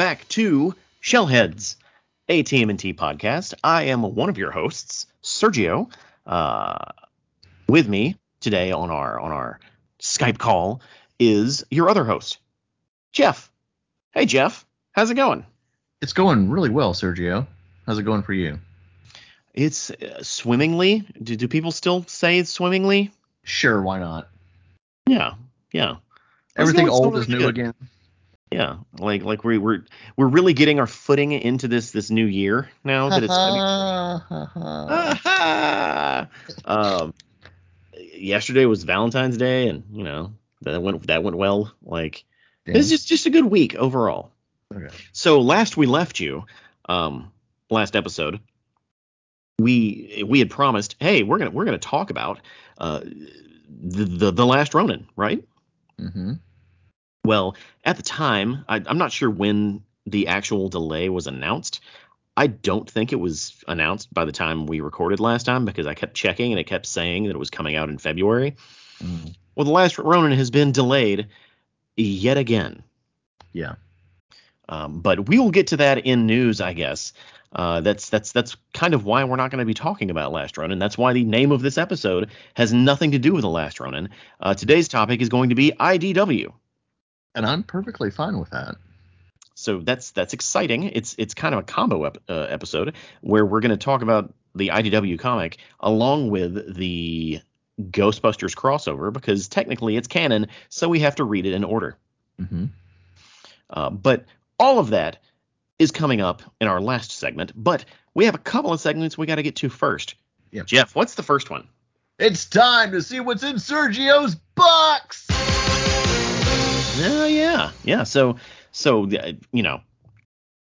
Back to Shellheads, a TMNT podcast. I am one of your hosts, Sergio. Uh, with me today on our on our Skype call is your other host, Jeff. Hey, Jeff, how's it going? It's going really well, Sergio. How's it going for you? It's uh, swimmingly. Do, do people still say swimmingly? Sure, why not? Yeah, yeah. Everything old is new again. Yeah, like like we we're we're really getting our footing into this this new year now that it's. Aha! um, yesterday was Valentine's Day, and you know that went that went well. Like it's just just a good week overall. Okay. So last we left you, um, last episode, we we had promised, hey, we're gonna we're gonna talk about uh the the, the last Ronin, right? hmm Well, at the time, I, I'm not sure when the actual delay was announced. I don't think it was announced by the time we recorded last time because I kept checking and it kept saying that it was coming out in February. Mm. Well, the last Ronin has been delayed yet again. Yeah. Um, but we will get to that in news, I guess. Uh, that's that's that's kind of why we're not going to be talking about Last Ronin. That's why the name of this episode has nothing to do with the Last Ronin. Uh, today's topic is going to be IDW. And I'm perfectly fine with that. So that's that's exciting. It's it's kind of a combo ep- uh, episode where we're going to talk about the IDW comic along with the Ghostbusters crossover because technically it's canon, so we have to read it in order. hmm Uh, but all of that is coming up in our last segment. But we have a couple of segments we got to get to first. Yep. Jeff, what's the first one? It's time to see what's in Sergio's box. Yeah, yeah. So so you know,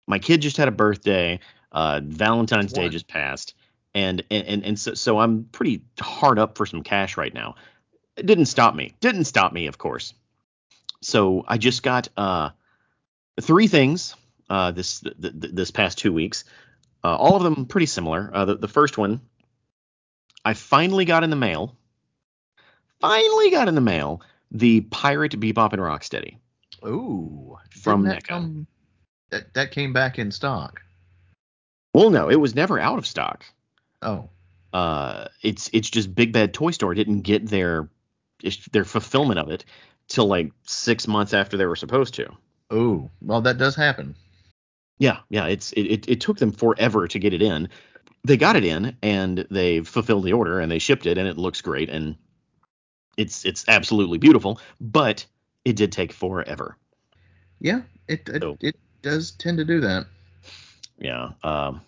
my kid just had a birthday. Uh, Valentine's Day just passed, and and and, and so, so I'm pretty hard up for some cash right now. It didn't stop me. Didn't stop me, of course. So I just got uh three things uh this th- th- this past two weeks. Uh, all of them pretty similar. Uh, the, the first one, I finally got in the mail. Finally got in the mail the Pirate Bebop and Rocksteady. Ooh. From that NECA. come- That, that came back in stock. Well, no, it was never out of stock. Oh. Uh, it's it's just Big Bad Toy Store didn't get their their fulfillment of it till like six months after they were supposed to. Ooh. Well, that does happen. Yeah, yeah, it's it, it, it took them forever to get it in. They got it in and they fulfilled the order and they shipped it and it looks great and it's it's absolutely beautiful, but it did take forever. Yeah. It it, So- it does tend to do that. Yeah. Um.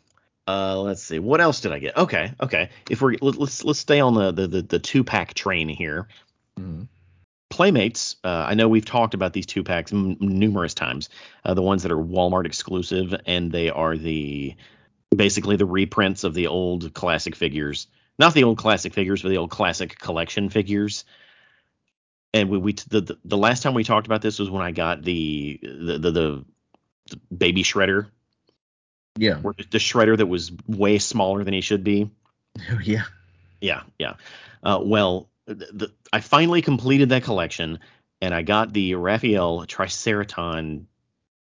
Uh. Let's see. What else did I get? Okay. Okay. If we're let, let's let's stay on the the the, the two pack train here. Mhm. Playmates. Uh, I know we've talked about these two packs m- numerous times. Uh, the ones that are Walmart exclusive, and they are the basically the reprints of the old classic figures. Not the old classic figures, but the old classic collection figures. And we, we the, the the last time we talked about this was when I got the the the, the, the baby shredder Yeah. the shredder that was way smaller than he should be. Oh, yeah. Yeah, yeah. Uh, well, the, I finally completed that collection, and I got the Raphael Triceraton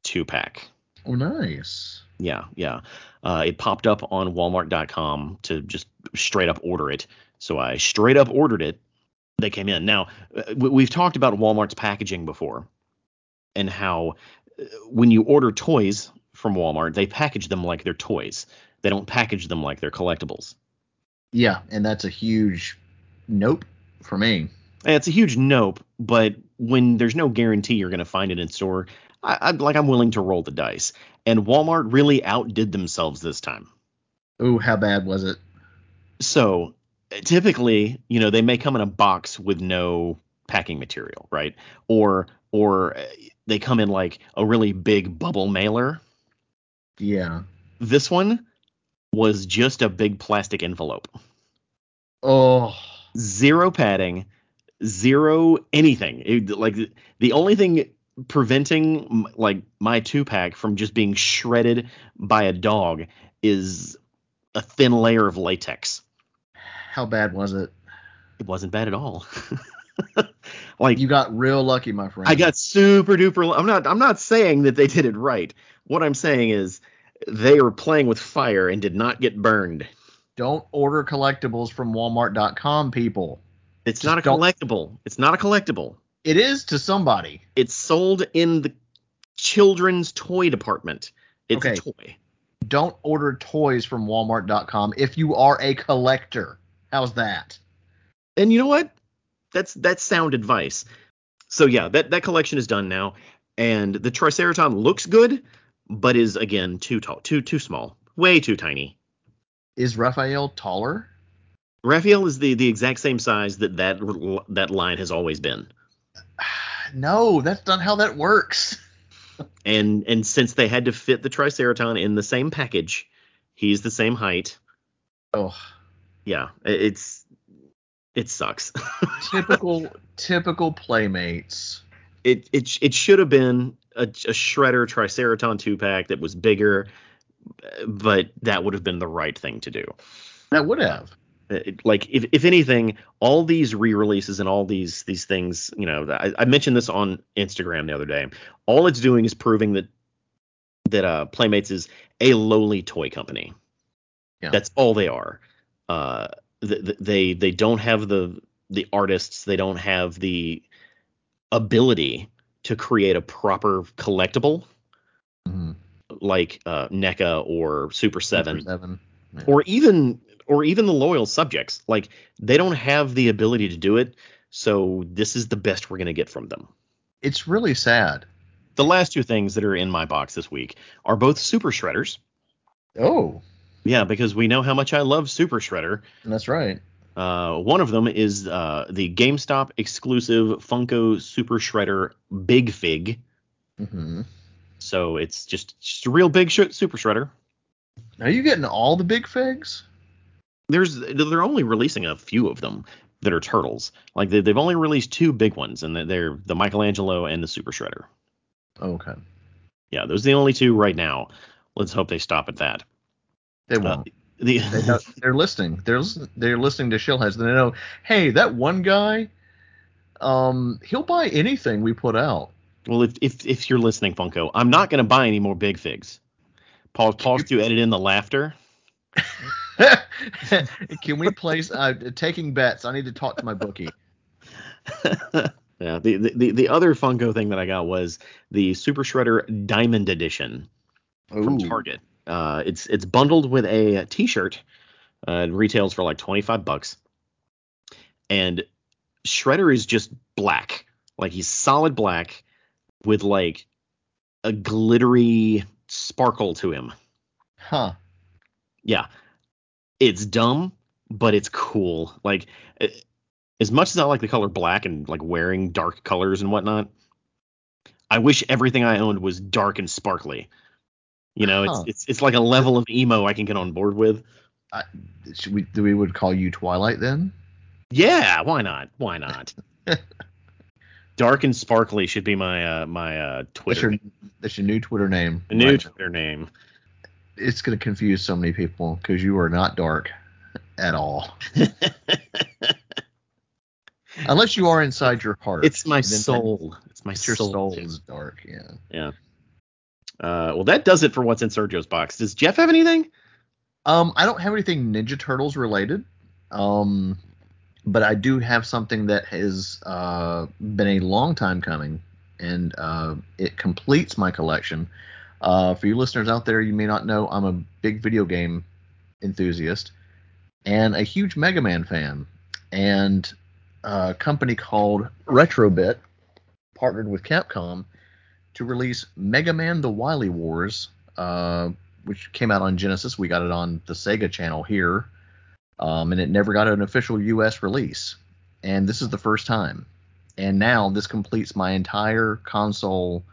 two pack. Oh, nice. Yeah, yeah. Uh, it popped up on Walmart.com to just straight up order it. So I straight up ordered it. They came in. Now, uh, we- we've talked about Walmart's packaging before and how uh, when you order toys from Walmart, they package them like they're toys. They don't package them like they're collectibles. Yeah, and that's a huge nope for me. And It's a huge nope, but when there's no guarantee you're going to find it in store, I, I like I'm willing to roll the dice. And Walmart really outdid themselves this time. Ooh, how bad was it? So typically, you know, they may come in a box with no packing material, right? Or or uh, they come in like a really big bubble mailer. Yeah. This one was just a big plastic envelope. Oh, Zero padding, zero anything. It- like the only thing preventing like my two pack from just being shredded by a dog is a thin layer of latex. how bad was it? It wasn't bad at all. like You got real lucky, my friend. I got super duper. I'm not. I'm not saying that they did it right. What I'm saying is they were playing with fire and did not get burned. Don't order collectibles from Walmart.com, people. It's Just not a collectible. It's not a collectible. It is to somebody. It's sold in the children's toy department. It's Okay. a toy. Don't order toys from Walmart.com if you are a collector. How's that? And you know what? That's that's sound advice. So yeah, that that collection is done now, and the Triceraton looks good, but is again too tall, too too small, way too tiny. Is Raphael taller? Raphael is the the exact same size that that that line has always been. No, that's not how that works. And and since they had to fit the Triceraton in the same package, he's the same height. Oh, Yeah, it- it's it sucks. typical typical playmates. it it it should have been a, a shredder Triceraton two pack that was bigger, but that would have been the right thing to do. That would have. Like if if anything, all these re-releases and all these these things, you know, I, I mentioned this on Instagram the other day. All it's doing is proving that that uh, Playmates is a lowly toy company. Yeah. That's all they are. Uh, th- th- they they don't have the the artists. They don't have the ability to create a proper collectible Mhm. like uh, NECA or Super Seven Seven. Yeah. or even or even the loyal subjects like they don't have the ability to do it so this is the best we're going to get from them It's really sad. the last two things that are in my box this week are both super shredders Oh, yeah because we know how much i love super shredder that's right. uh, one of them is uh, the gamestop exclusive funko super shredder big fig Mm-hmm. so it's just, just a real big sh- super shredder Are you getting all the big figs? There's they're only releasing a few of them that are turtles. Like they, they've only released two big ones, and they're the Michelangelo and the Super Shredder. Okay, Yeah, those are the only two right now. Let's hope they stop at that. they Uh, won't. the they, they're listening. They're they're listening to Shellheads. And they know, hey, that one guy, um, he'll buy anything we put out. well, if if if you're listening, Funko, I'm not gonna buy any more big figs. Pause. Pause to edit in the laughter. Can we place uh, taking bets? I need to talk to my bookie. yeah. The, the the the other Funko thing that I got was the Super Shredder Diamond Edition. from Target. Uh, it's it's bundled with a T-shirt. Uh, it retails for like 25 bucks. And Shredder is just black, like he's solid black with like a glittery sparkle to him. Huh. Yeah, it's dumb, but it's cool. Like eh, as much as I like the color black and like wearing dark colors and whatnot, I wish everything I owned was dark and sparkly. You know, Huh. it's it's it's like a level of emo I can get on board with. Should we, we would call you Twilight then? Yeah, why not? Why not? Dark and sparkly should be my uh my uh That's Twitter your that's your new Twitter name. new Right. Twitter name. It's going to confuse so many people because you are not dark at all, unless you are inside your heart. it's my soul. It's my It's your soul. soul is dark. Yeah. Yeah. Uh, well, that does it for what's in Sergio's box. Does Jeff have anything? Um, I don't have anything Ninja Turtles related. Um, but I do have something that has uh, been a long time coming, and uh, it completes my collection. Uh, for you listeners out there, you may not know I'm a big video game enthusiast and a huge Mega Man fan. And a company called Retrobit partnered with Capcom to release Mega Man: The Wily Wars, uh, which came out on Genesis. We got it on the Sega channel here, um, and it never got an official U.S. release. And this is the first time. And now this completes my entire console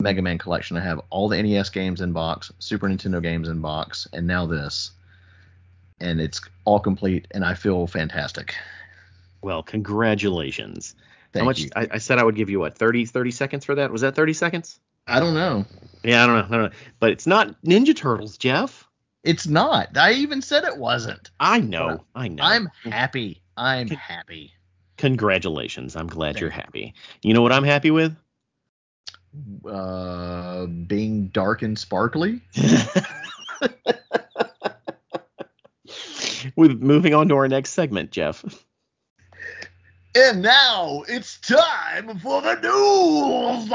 Mega Man collection. I have all the NES games in box, Super Nintendo games in box, and now this. And it's all complete, and I feel fantastic. Well, congratulations. Thank How much? you. I, I said I would give you what 30 30 seconds for that. Was that 30 seconds? I don't know. Yeah, I don't know. I don't know. But it's not Ninja Turtles, Jeff. It's not. I even said it wasn't. I know. I know. I'm happy. I'm happy. Congratulations. I'm glad Thank you're happy. You know what I'm happy with? Uh, being dark and sparkly. With moving on to our next segment, Jeff. And now it's time for the news.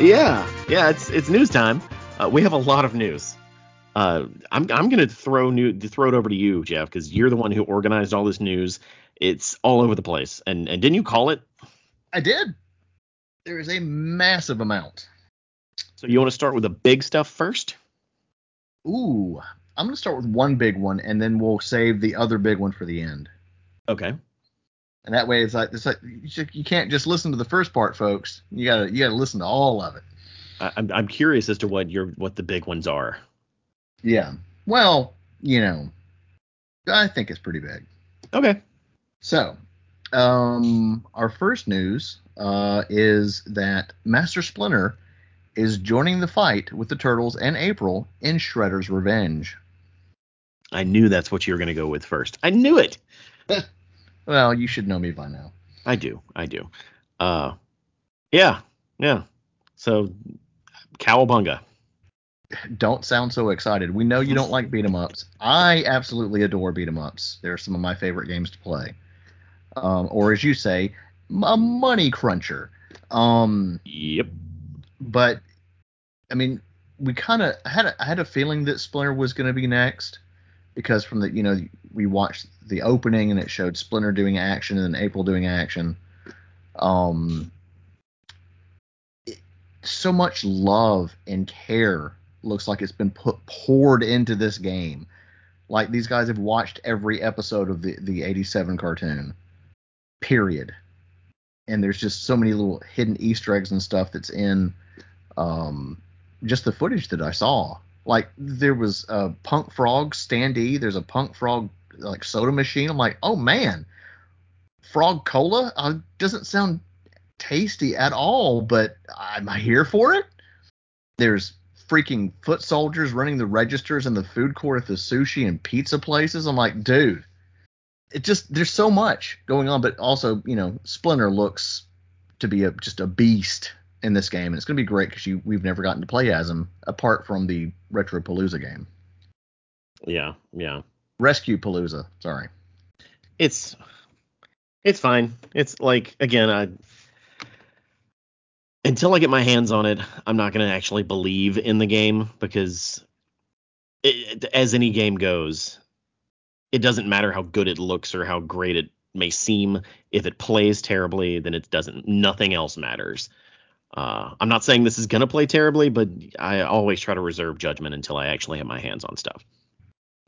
Yeah, yeah, it's it's news time. Uh, we have a lot of news. Uh, I'm I'm gonna throw new throw it over to you, Jeff, because you're the one who organized all this news. It's all over the place. And and didn't you call it? I did. There is a massive amount. So you want to start with the big stuff first? Ooh, I'm gonna start with one big one, and then we'll save the other big one for the end. Okay. And that way, it's like it's like you, can't just listen to the first part, folks. You gotta you gotta listen to all of it. I, I'm I'm curious as to what your what the big ones are. Yeah. Well, you know, I think it's pretty big. Okay. So, um, our first news uh, is that Master Splinter is joining the fight with the Turtles and April in Shredder's Revenge. I knew that's what you were gonna go with first. I knew it. Well, you should know me by now. I do. I do. Uh, yeah, yeah. So, cowabunga. Don't sound so excited. We know you don't like beat 'em ups. I absolutely adore beat 'em ups. They're some of my favorite games to play. Um, or as you say, a money cruncher. Um, Yep. but I mean, we kind of had a, I had a feeling that Splinter was going to be next because from the you know we watched the opening and it showed Splinter doing action and then April doing action. Um, it- so much love and care looks like it's been put poured into this game. Like these guys have watched every episode of the the '87 cartoon. Period. And there's just so many little hidden Easter eggs and stuff that's in um, just the footage that I saw. Like there was a Punk Frog standee. There's a Punk Frog like soda machine. I'm like, oh man, Frog Cola uh, doesn't sound tasty at all, but I'm here for it? There's freaking foot soldiers running the registers in the food court at the sushi and pizza places. I'm like, dude, it just there's so much going on, but also you know Splinter looks to be a just a beast in this game, and it's going to be great because you we've never gotten to play as him apart from the Retro Palooza game, Yeah. Yeah. Rescue Palooza. Sorry. It's it's fine. It's like again, I until I get my hands on it, I'm not going to actually believe in the game because it, as any game goes, it doesn't matter how good it looks or how great it may seem. If it plays terribly, then it doesn't. Nothing else matters. Uh, I'm not saying this is going to play terribly, but I always try to reserve judgment until I actually have my hands on stuff.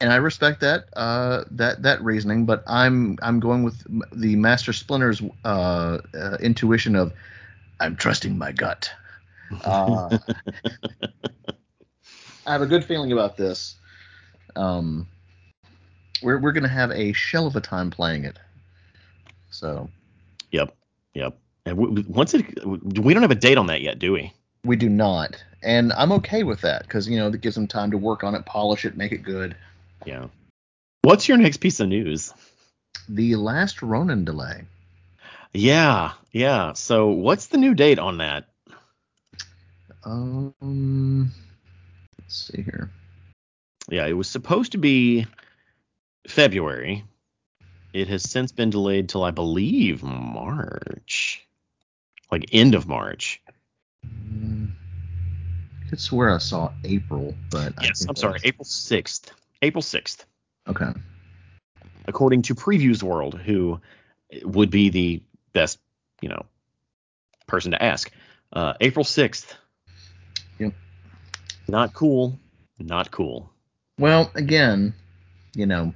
and I respect that uh, that that reasoning, but I'm I'm going with the Master Splinter's uh, uh, intuition of I'm trusting my gut. Uh, I have a good feeling about this. Um, we're we're gonna have a shell of a time playing it. So Yep. Yep. And w- w- once it, we don't have a date on that yet, do we? we do not, and I'm okay with that because you know that gives them time to work on it, polish it, make it good. Yeah. What's your next piece of news? The last Ronin delay. Yeah. Yeah. So what's the new date on that? Um, let's see here. Yeah, it was supposed to be February. It has since been delayed till I believe March. Like end of March. Mm, I could swear I saw April, but Yes, I'm sorry, that's- April 6th. April 6th. Okay. according to Previews World, who would be the best, you know, person to ask. Uh, April 6th. Yep. Not cool. Not cool. Well, again, you know,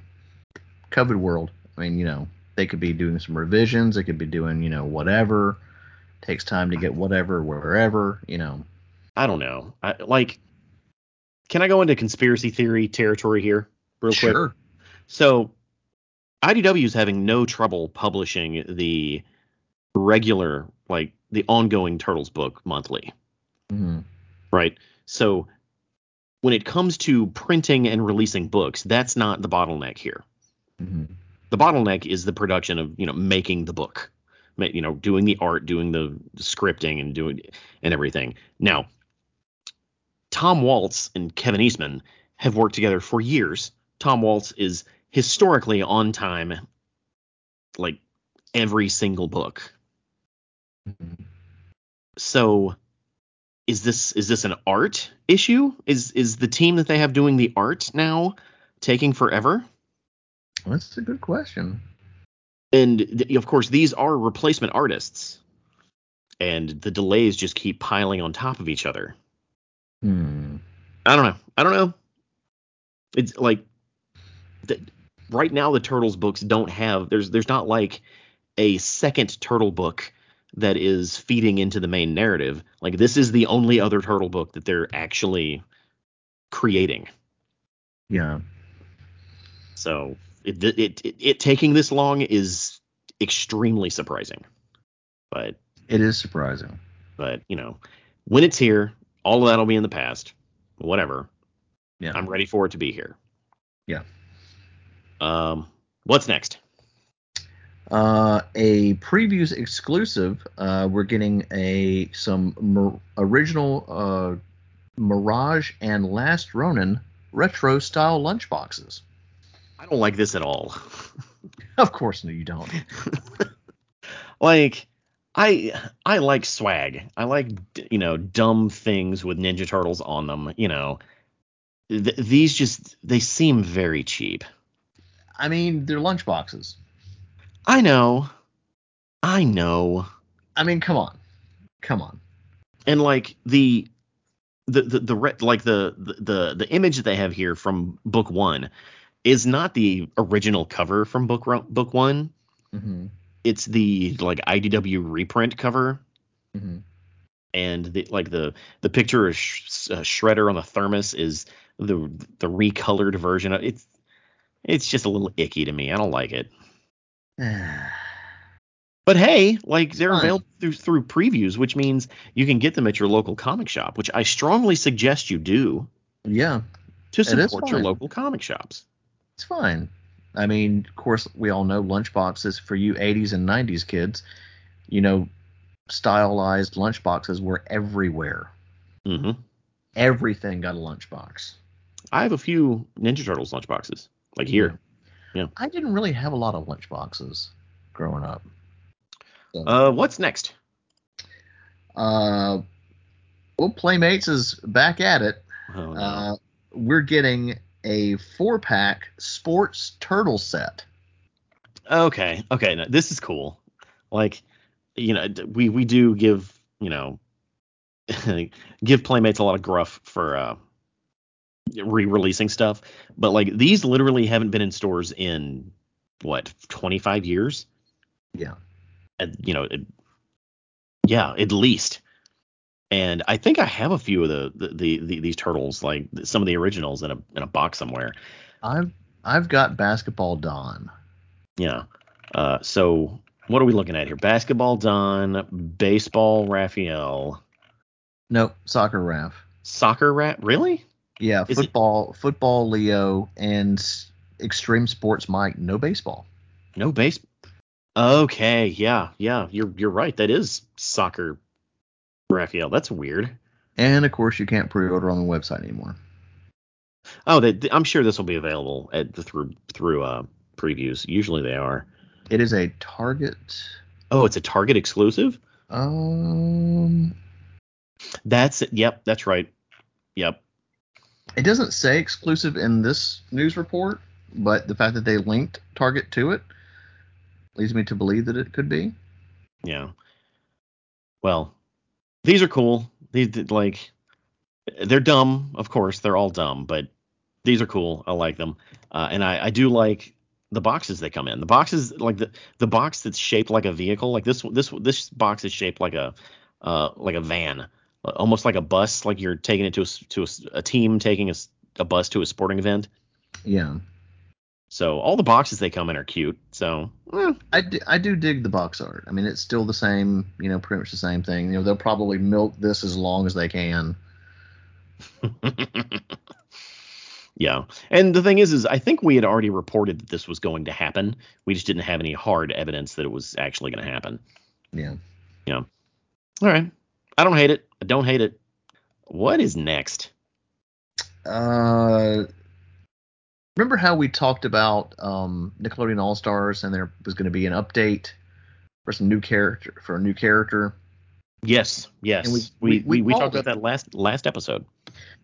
COVID world. I mean, you know, they could be doing some revisions. They could be doing, you know, whatever. Takes time to get whatever wherever. You know. I don't know. I, like, can I go into conspiracy theory territory here, real quick? sure. So, IDW is having no trouble publishing the regular, like, the ongoing Turtles book monthly. Mhm. right? So when it comes to printing and releasing books, that's not the bottleneck here. Mm-hmm. The bottleneck is the production of you know making the book, you know doing the art, doing the scripting, and doing and everything. Now, Tom Waltz and Kevin Eastman have worked together for years. Tom Waltz is historically on time, like every single book. Mm-hmm. So is this is this an art issue? Is is the team that they have doing the art now taking forever? That's a good question. And th- of course, these are replacement artists, and the delays just keep piling on top of each other. Hmm. I don't know. I don't know. It's like th- right now the Turtles books don't have there's there's not like a second Turtle book that is feeding into the main narrative. Like this is the only other Turtle book that they're actually creating. Yeah. So it it it, it taking this long is extremely surprising. But It is surprising. but you know when it's here, all of that'll be in the past. Whatever. Yeah. I'm ready for it to be here. Yeah. Um, what's next? Uh, a previews exclusive. Uh, we're getting a some mir- original uh, Mirage and Last Ronin retro style lunchboxes. I don't like this at all. Of course, no, you don't. like I I like swag. I like you know dumb things with Ninja Turtles on them. You know, Th- these just they seem very cheap. I mean, they're lunchboxes. I know, I know, I mean, come on, come on. and like the the the, the re- like the, the the the image that they have here from book one is not the original cover from book book one. Mm-hmm. It's the like IDW reprint cover. Mm-hmm. and the, like the the picture of sh- uh, Shredder on the thermos is the the recolored version of it's it's just a little icky to me. I don't like it. But hey, like they're Fine. available through through previews, which means you can get them at your local comic shop, which I strongly suggest you do yeah, to support your local comic shops. It's fine. I mean, of course, we all know lunchboxes for you 80s and 90s kids. You know, stylized lunchboxes were everywhere. hmm Everything got a lunchbox. I have a few Ninja Turtles lunchboxes, like here. Yeah. I didn't really have a lot of lunchboxes growing up. So, Uh, what's next? uh, well, Playmates is back at it. Oh, no. Uh, we're getting a four pack sports turtle set. Okay, okay, no, this is cool. Like, you know, we we do give you know give playmates a lot of gruff for uh re-releasing stuff, but like these literally haven't been in stores in what 25 years. Yeah. And, you know, it, yeah, at least. And I think I have a few of the, the, the, the these turtles, like some of the originals, in a in a box somewhere. I've I've got basketball Don. Yeah. Uh, so what are we looking at here? Basketball Don, baseball Raphael, Nope, soccer Raph. soccer rat. Really? Yeah, Is it- football football Leo and extreme sports Mike. No baseball. No base. Okay. Yeah. Yeah. You're you're right. That is soccer Raphael. That's weird. And of course, you can't pre-order on the website anymore. Oh, they, I'm sure this will be available at the through through uh previews. Usually they are. It is a Target. Oh, it's a Target exclusive. Um, That's it. Yep. That's right. Yep. it doesn't say exclusive in this news report, but the fact that they linked Target to it leads me to believe that it could be. Yeah. Well, these are cool. These like they're dumb, of course. They're all dumb, but these are cool. I like them, uh, and I, I do like the boxes they come in. The boxes like the the box that's shaped like a vehicle. Like this this this box is shaped like a uh like a van, uh, almost like a bus. Like you're taking it to a to a, a team taking a, a bus to a sporting event. Yeah, So all the boxes they come in are cute. So eh, I do, I do dig the box art. I mean, it's still the same, you know, pretty much the same thing. You know, they'll probably milk this as long as they can. Yeah. And the thing is, is I think we had already reported that this was going to happen. We just didn't have any hard evidence that it was actually going to happen. Yeah. Yeah. All right. I don't hate it. I don't hate it. What is next? Uh, remember how we talked about um, Nickelodeon All Stars and there was going to be an update for some new character for a new character. Yes. Yes. And we- we we- we, we talked about that last last episode.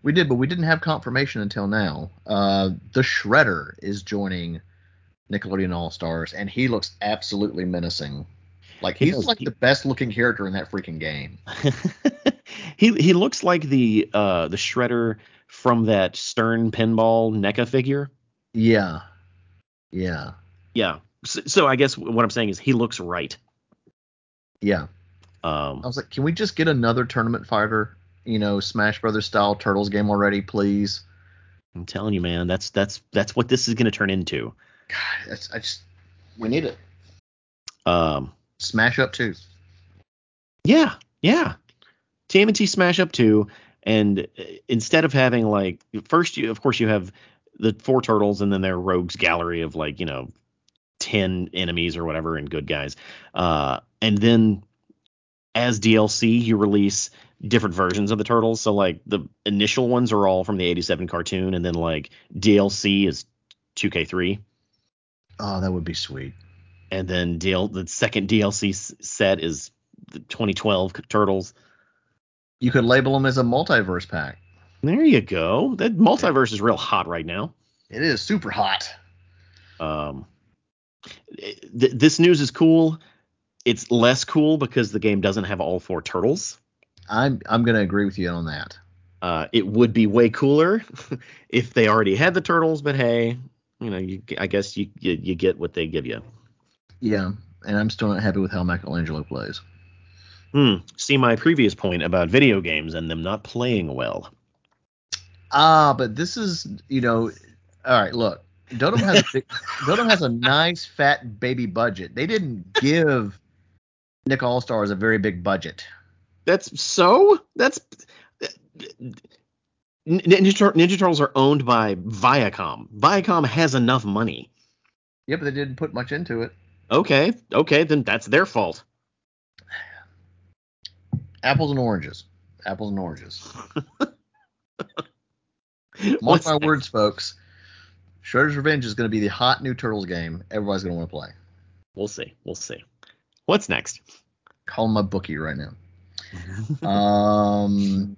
We did, but we didn't have confirmation until now. Uh, the Shredder is joining Nickelodeon All Stars, and he looks absolutely menacing. Like he's does. like He- the best looking character in that freaking game. he he looks like the uh the shredder from that Stern pinball NECA figure. Yeah, yeah, Yeah. So, so I guess what I'm saying is he looks right. yeah. Um, I was like, can we just get another tournament fighter? You know, Smash Brothers style Turtles game already, please. I'm telling you, man, that's that's that's what this is going to turn into. God, that's I just we need it. Um, Smash Up Two. yeah, yeah. TMNT Smash Up 2, and uh, instead of having like first, you of course you have the four turtles, and then their rogues gallery of like you know ten enemies or whatever and good guys. Uh, and then as DLC, you release different versions of the turtles. So like the initial ones are all from the 87 cartoon, and then like DLC is 2K3. Oh, that would be sweet. and then DL, the second DLC set is the 2012 Turtles. You could label them as a multiverse pack. There you go. That multiverse is real hot right now. It is super hot. Um, th- this news is cool. It's less cool because the game doesn't have all four turtles. I'm I'm gonna agree with you on that. Uh, it would be way cooler if they already had the turtles, but hey, you know, you, I guess you, you you get what they give you. Yeah, and I'm still not happy with how Michelangelo plays. Hmm. See my previous point about video games and them not playing well. Ah, but this is you know, all right. Look, Dotemu has a big, Dotemu has a nice fat baby budget. They didn't give Nick All Stars a very big budget. That's so. That's Ninja, Ninja Turtles are owned by Viacom. Viacom has enough money. Yeah, but they didn't put much into it. Okay, okay, then that's their fault. Apples and oranges. Apples and oranges. Mark my words, folks. Shredder's Revenge is going to be the hot new Turtles game. Everybody's going to want to play. We'll see. We'll see. What's next? Call my bookie right now. Um,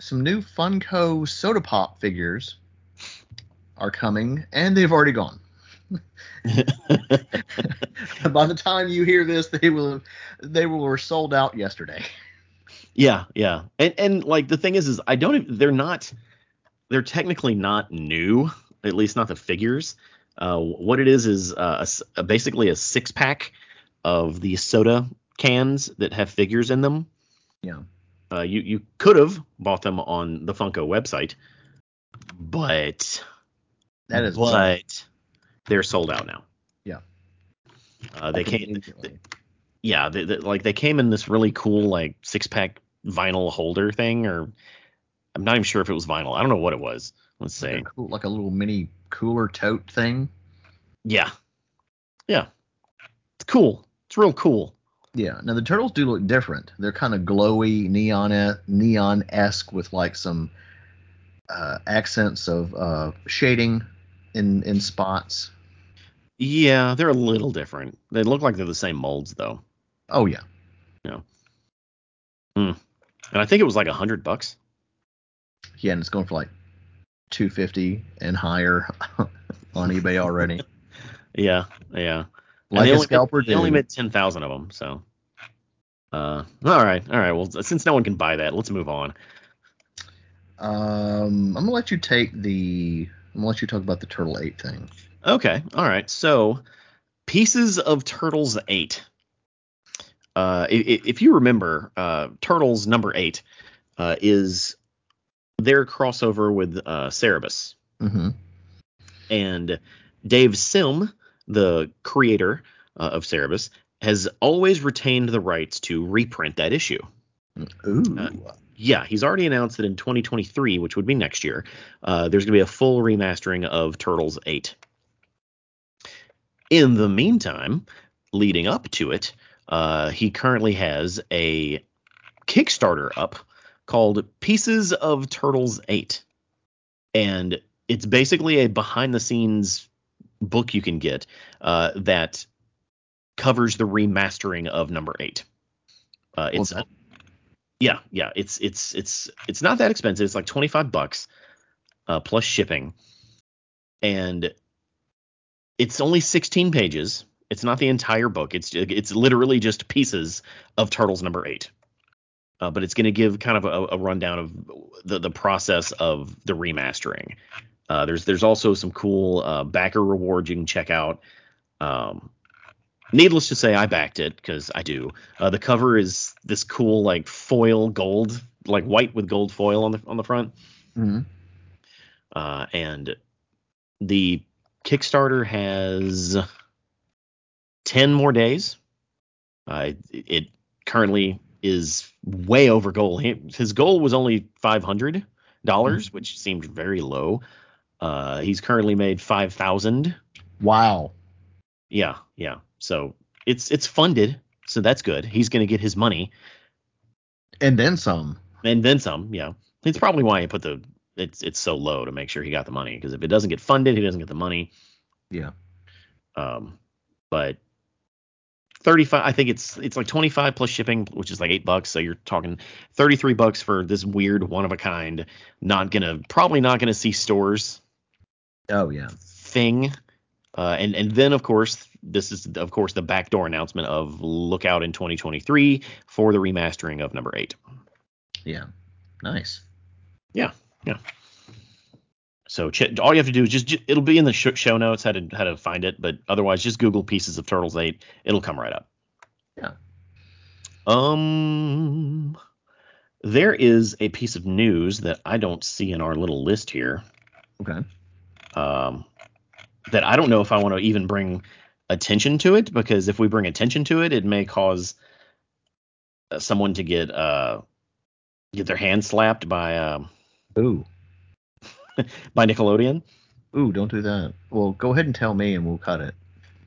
some new Funko Soda Pop figures are coming, and they've already gone. By the time you hear this, they will they will were sold out yesterday. yeah, yeah, and and like the thing is, is I don't. even- They're not. They're technically not new. At least not the figures. Uh, what it is is uh, a a- basically a six pack of the soda cans that have figures in them. Yeah. Uh, you you could have bought them on the Funko website, but That is but they're sold out now. Yeah. Uh, they came Immediately. yeah they, they, like they came in this really cool like six pack vinyl holder thing or I'm not even sure if it was vinyl. I don't know what it was. Let's like say a, cool, like a little mini cooler tote thing. yeah yeah it's cool. It's real cool. Yeah. Now the turtles do look different. They're kind of glowy, neon neon esque with like some uh, accents of uh, shading in in spots. Yeah, they're a little different. They look like they're the same molds though. Oh yeah. Yeah. Mm. And I think it was like a hundred bucks. Yeah, and it's going for like 250 and higher on eBay already. Yeah, yeah. And Like they a only scalper made, they only made ten thousand of them. So, uh, all right, all right. Well, since no one can buy that, let's move on. Um, I'm gonna let you take the. I'm gonna let you talk about the Turtle Eight thing. Okay, all right. So, pieces of Turtles eight. Uh, if you remember, uh, Turtles number eight uh, is their crossover with uh, Cerebus. Mm-hmm. And Dave Sim, the creator uh, of Cerebus, has always retained the rights to reprint that issue. Ooh. Uh, yeah, he's already announced that in 2023, which would be next year, uh, there's going to be a full remastering of Turtles 8. In the meantime, leading up to it, uh, he currently has a Kickstarter up called Pieces of Turtles 8. And it's basically a behind the scenes book you can get uh, that covers the remastering of number 8. Uh, it's Well, yeah, yeah, it's it's it's it's not that expensive. It's like 25 bucks uh, plus shipping. And it's only 16 pages. It's not the entire book. It's it's literally just pieces of Turtles number 8 uh, but it's going to give kind of a, a rundown of the, the process of the remastering. Uh, there's there's also some cool uh, backer rewards you can check out. Um, needless to say, I backed it because I do. Uh, the cover is this cool like foil gold, like white with gold foil on the on the front, Mhm. uh, and the Kickstarter has ten more days. Uh, it currently is way over goal. He, his goal was only five hundred dollars, which seemed very low. Uh, he's currently made five thousand. Wow. Yeah, yeah. So it's it's funded, so that's good. He's going to get his money And then some. and then some. Yeah, it's probably why he put the it's it's so low to make sure he got the money because if it doesn't get funded, he doesn't get the money. Yeah. Um, but 35 i think it's it's like 25 plus shipping which is like eight bucks so you're talking 33 bucks for this weird one of a kind not gonna probably not gonna see stores Oh yeah. thing uh, and and then of course this is of course the backdoor announcement of look out in 2023 for the remastering of number eight Yeah. Nice. So ch- all you have to do is just ju- it'll be in the sh- show notes how to how to find it but otherwise just google pieces of turtles 8 it'll come right up Yeah. um there is a piece of news that i don't see in our little list here Okay. um that i don't know if i want to even bring attention to it because if we bring attention to it it may cause uh, someone to get uh get their hand slapped by um Ooh. by nickelodeon Ooh, don't do that. Well, go ahead and tell me and we'll cut it.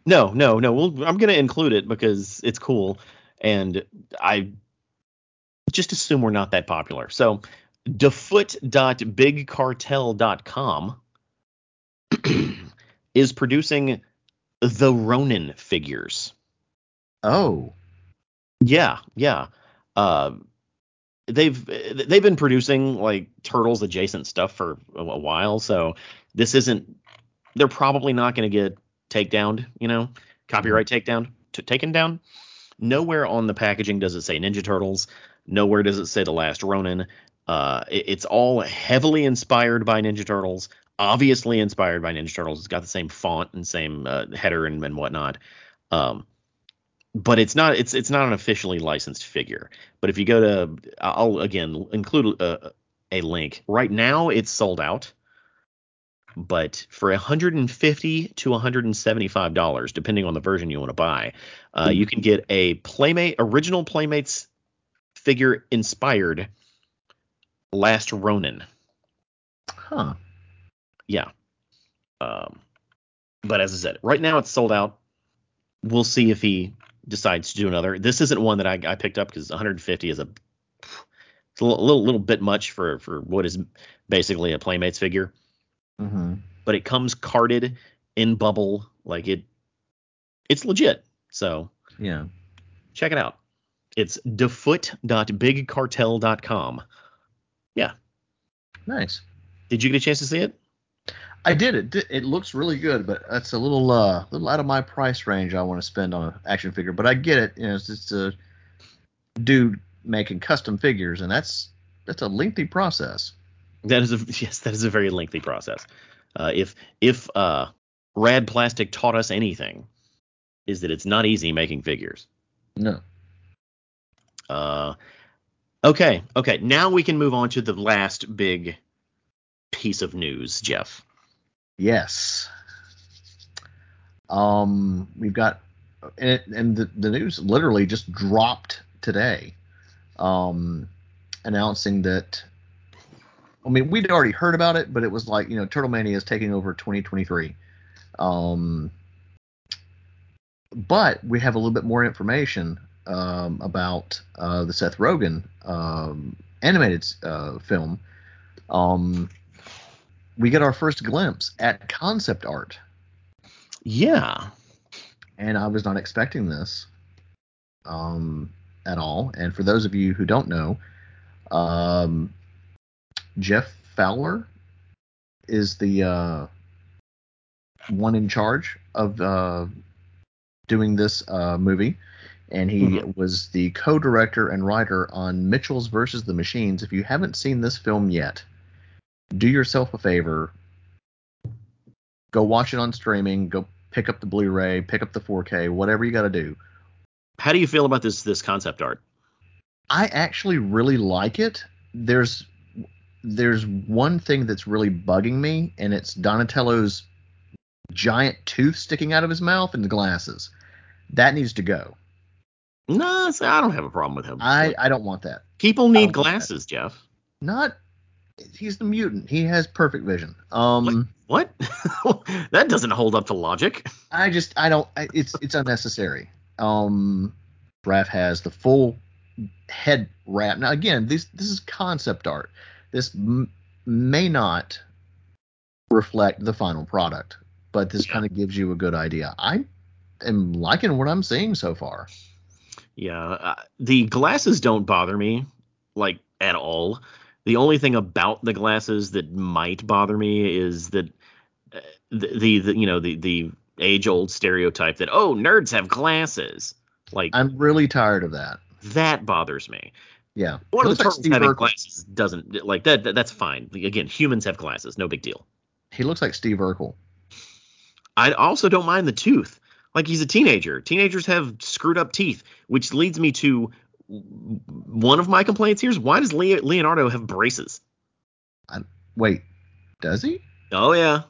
No, no, no. We'll, I'm going to include it because it's cool, and I just assume we're not that popular. So, defoot.bigcartel.com is producing the Ronin figures. Oh. Yeah, yeah. Uh, they've they've been producing like turtles adjacent stuff for a, a while, so this isn't. They're probably not going to get takedown, you know, copyright takedown, t- taken down. Nowhere on the packaging does it say Ninja Turtles. Nowhere does it say The Last Ronin. Uh, it- it's all heavily inspired by Ninja Turtles. Obviously inspired by Ninja Turtles. It's got the same font and same uh, header and, and whatnot. Um, but it's not it's it's not an officially licensed figure. But if you go to I'll again include a, a link. Right now it's sold out. But for 150 to 175 dollars, depending on the version you want to buy, uh, you can get a Playmate original Playmates figure inspired Last Ronin. Huh. Yeah. Um, but as I said, right now it's sold out. We'll see if he decides to do another. This isn't one that I, I picked up because 150 is a it's a little, little little bit much for for what is basically a Playmates figure. Mm-hmm. But it comes carded in bubble, like it. It's legit. So Yeah. check it out. It's defoot.bigcartel.com. Yeah. Nice. Did you get a chance to see it? I did it. It looks really good, but that's a little uh little out of my price range. I want to spend on an action figure, but I get it. You know, it's just a dude making custom figures, and that's that's a lengthy process. That is a yes, that is a very lengthy process. Uh, if if uh, Rad Plastic taught us anything, is that it's not easy making figures. No. Uh, okay, okay. Now we can move on to the last big piece of news, Jeff. Yes. Um, we've got, and, and the, the news literally just dropped today. Um, announcing that. I mean, we'd already heard about it, but it was like you know, Turtle Mania is taking over 2023. Um, but we have a little bit more information um, about uh, the Seth Rogen um, animated uh, film. Um, we get our first glimpse at concept art, Yeah. and I was not expecting this um, at all. And for those of you who don't know, um, Jeff Fowler is the uh, one in charge of uh, doing this uh, movie, and he Mhm. was the co-director and writer on Mitchell's versus the Machines. If you haven't seen this film yet, do yourself a favor. Go watch it on streaming. Go pick up the Blu-ray, pick up the 4K, whatever you got to do. How do you feel about this this concept art? I actually really like it. There's there's one thing that's really bugging me, and it's Donatello's giant tooth sticking out of his mouth and the glasses. That needs to go. No, I don't have a problem with him. I, I don't want that. People need don't want that. glasses, Jeff. Not he's the mutant. He has perfect vision. Um What? that doesn't hold up to logic. I just I don't I, it's it's unnecessary. Um Raph has the full head wrap. Now again, this this is concept art. This m- may not reflect the final product, but this Yeah. kind of gives you a good idea. I am liking what I'm seeing so far. Yeah, uh, the glasses don't bother me like at all. The only thing about the glasses that might bother me is that uh, the, the, the you know the the age old stereotype that oh nerds have glasses like I'm really tired of that. that bothers me. Yeah. One of the like turtles Steve having Urkel. glasses doesn't like that, that. That's fine. Again, humans have glasses, no big deal. He looks like Steve Urkel. I also don't mind the tooth. Like he's a teenager. Teenagers have screwed up teeth, which leads me to one of my complaints here is why does Leonardo have braces? Wait, does he? Oh yeah.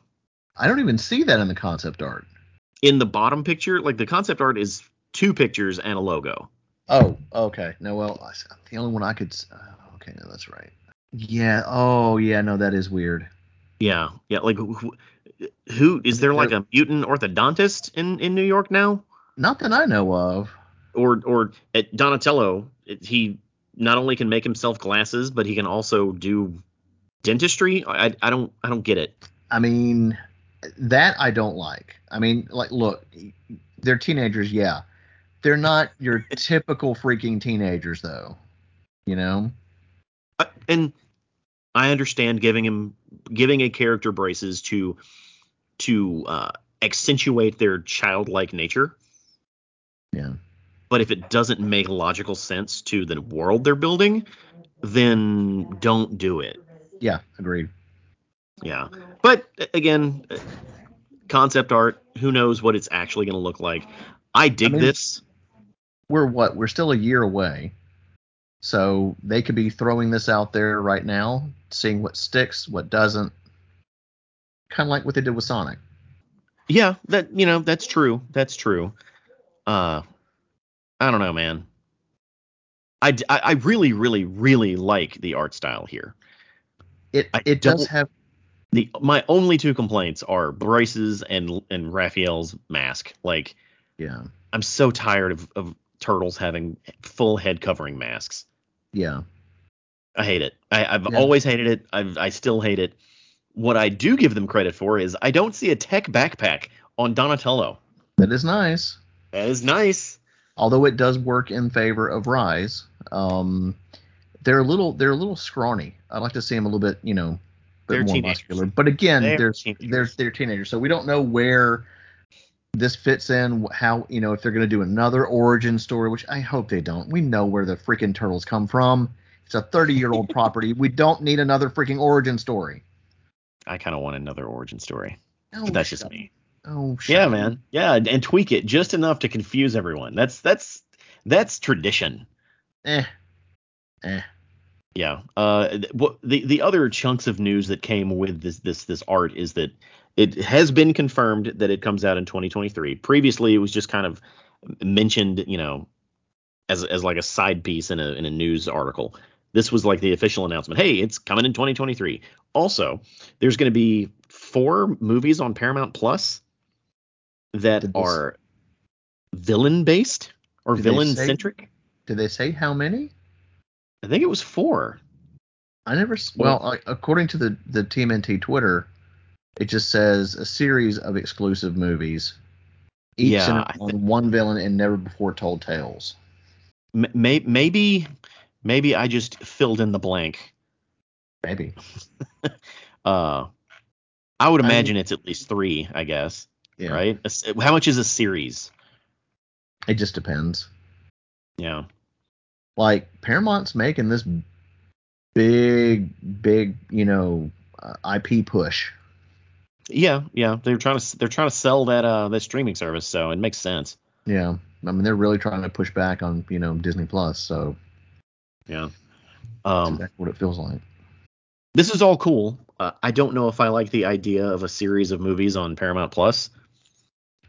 I don't even see that in the concept art. In the bottom picture, like the concept art is two pictures and a logo. Oh, okay. No, well, the only one I could. Oh, okay, no, that's right. Yeah. Oh, yeah. No, that is weird. Yeah, yeah. Like who, who is there like a mutant orthodontist in in New York now? Not that I know of. Or or at Donatello, it- he not only can make himself glasses, but he can also do dentistry. I I don't I don't get it. I mean, that I don't like. I mean, like, look, they're teenagers. Yeah, they're not your typical freaking teenagers, though. You know. Uh, and I understand giving him giving a character braces to to uh, accentuate their childlike nature. Yeah. But if it doesn't make logical sense to the world they're building, then don't do it. Yeah. Agreed. Yeah. But again, uh, concept art, who knows what it's actually going to look like. I dig mean- this. We're what? We're still a year away. So they could be throwing this out there right now, seeing what sticks, what doesn't. Kind of like what they did with Sonic. Yeah, that you know, that's true. That's true. Uh I don't know, man. I, I really really really like the art style here. It I it does have The my only two complaints are Bryce's and and Raphael's mask. Like yeah I'm so tired of of turtles having full head covering masks. yeah I hate it. I, I've Yeah. always hated it. I've, I still hate it. What I do give them credit for is I don't see a tech backpack on Donatello. that is nice. That is nice. Although it does work in favor of Rise. Um, they're a little they're a little scrawny. I'd like to see them a little bit, you know, bit They're more teenagers. muscular. But again, They're they're teenagers. they're they're teenagers, so we don't know where this fits in. How you know if they're going to do another origin story, which I hope they don't. We know where the freaking turtles come from. It's a 30 year old property. We don't need another freaking origin story. I kind of want another origin story. Oh, But that's just me. Oh, shut Yeah, man. Yeah, and tweak it just enough to confuse everyone. That's that's that's tradition. Eh, eh. Yeah. Uh, what the the other chunks of news that came with this this this art is that it has been confirmed that it comes out in 2023. Previously, it was just kind of mentioned, you know, as as like a side piece in a in a news article. This was like the official announcement. Hey, it's coming in 2023. Also, there's going to be four movies on Paramount Plus that are villain based or villain centric. Did they say how many? I think it was four. I never. Well, according to the the TMNT Twitter, it just says a series of exclusive movies, each Yeah, on one villain and never before told tales. M- may- maybe, maybe I just filled in the blank. Maybe. Uh, I would I mean- imagine it's at least three. I guess. Yeah. Right. How much is a series? It just depends. Yeah. Like Paramount's making this big, big, you know, uh, IP push. Yeah, yeah. They're trying to they're trying to sell that uh that streaming service, so it makes sense. Yeah. I mean, they're really trying to push back on you know Disney Plus. So Yeah. that's Um, exactly what it feels like. this is all cool. Uh, I don't know if I like the idea of a series of movies on Paramount Plus.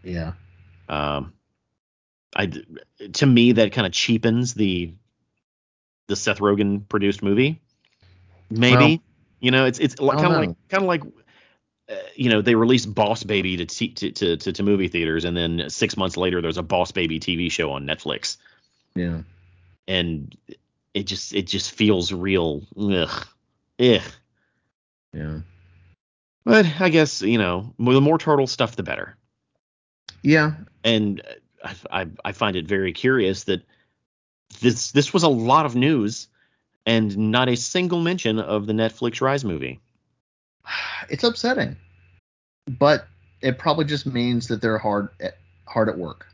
Yeah. Um, I to me that kind of cheapens the the Seth Rogen produced movie. Maybe Well, you know it's it's kind of like kind of like uh, you know they released Boss Baby to, t- to to to to movie theaters, and then six months later there's a Boss Baby TV show on Netflix, Yeah. and it just it just feels real. Ugh, ugh. Yeah. But I guess you know the more turtle stuff the better. Yeah. and I, I, I find it very curious that this this was a lot of news and not a single mention of the Netflix Rise movie. It's upsetting, but it probably just means that they're hard at, hard at work.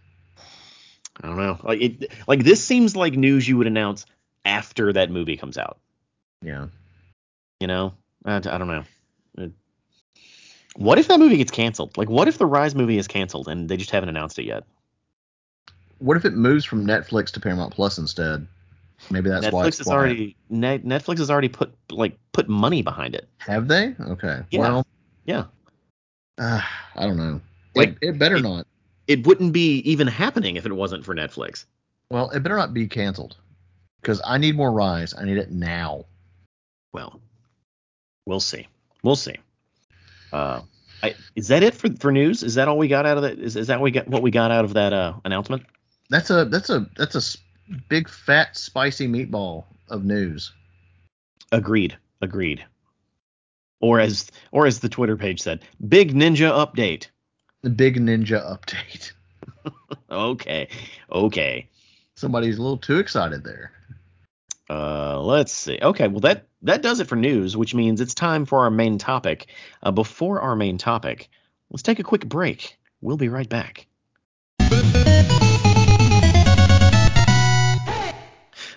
I don't know. Like it like this seems like news you would announce after that movie comes out. Yeah. You know, I, I don't know. It- what if that movie gets canceled? Like, what if the Rise movie is canceled and they just haven't announced it yet? What if it moves from Netflix to Paramount Plus instead? Maybe that's why Netflix it's has already Net, Netflix has already put like put money behind it. Have they? Okay. Yeah. Well, Yeah. uh, I don't know. Like, it, it better it- not. It wouldn't be even happening if it wasn't for Netflix. Well, it better not be canceled because I need more Rise. I need it now. Well, we'll see. We'll see. Uh, I, is that it for for news? Is that all we got out of that? Is, is that we got what we got out of that uh, announcement? That's a that's a that's a big fat spicy meatball of news. Agreed. Agreed. Or as or as the Twitter page said, big ninja update. The big ninja update. Okay. Okay. Somebody's a little too excited there. Uh, let's see. Okay, well that that does it for news, which means it's time for our main topic. Uh, before our main topic, let's take a quick break. We'll be right back.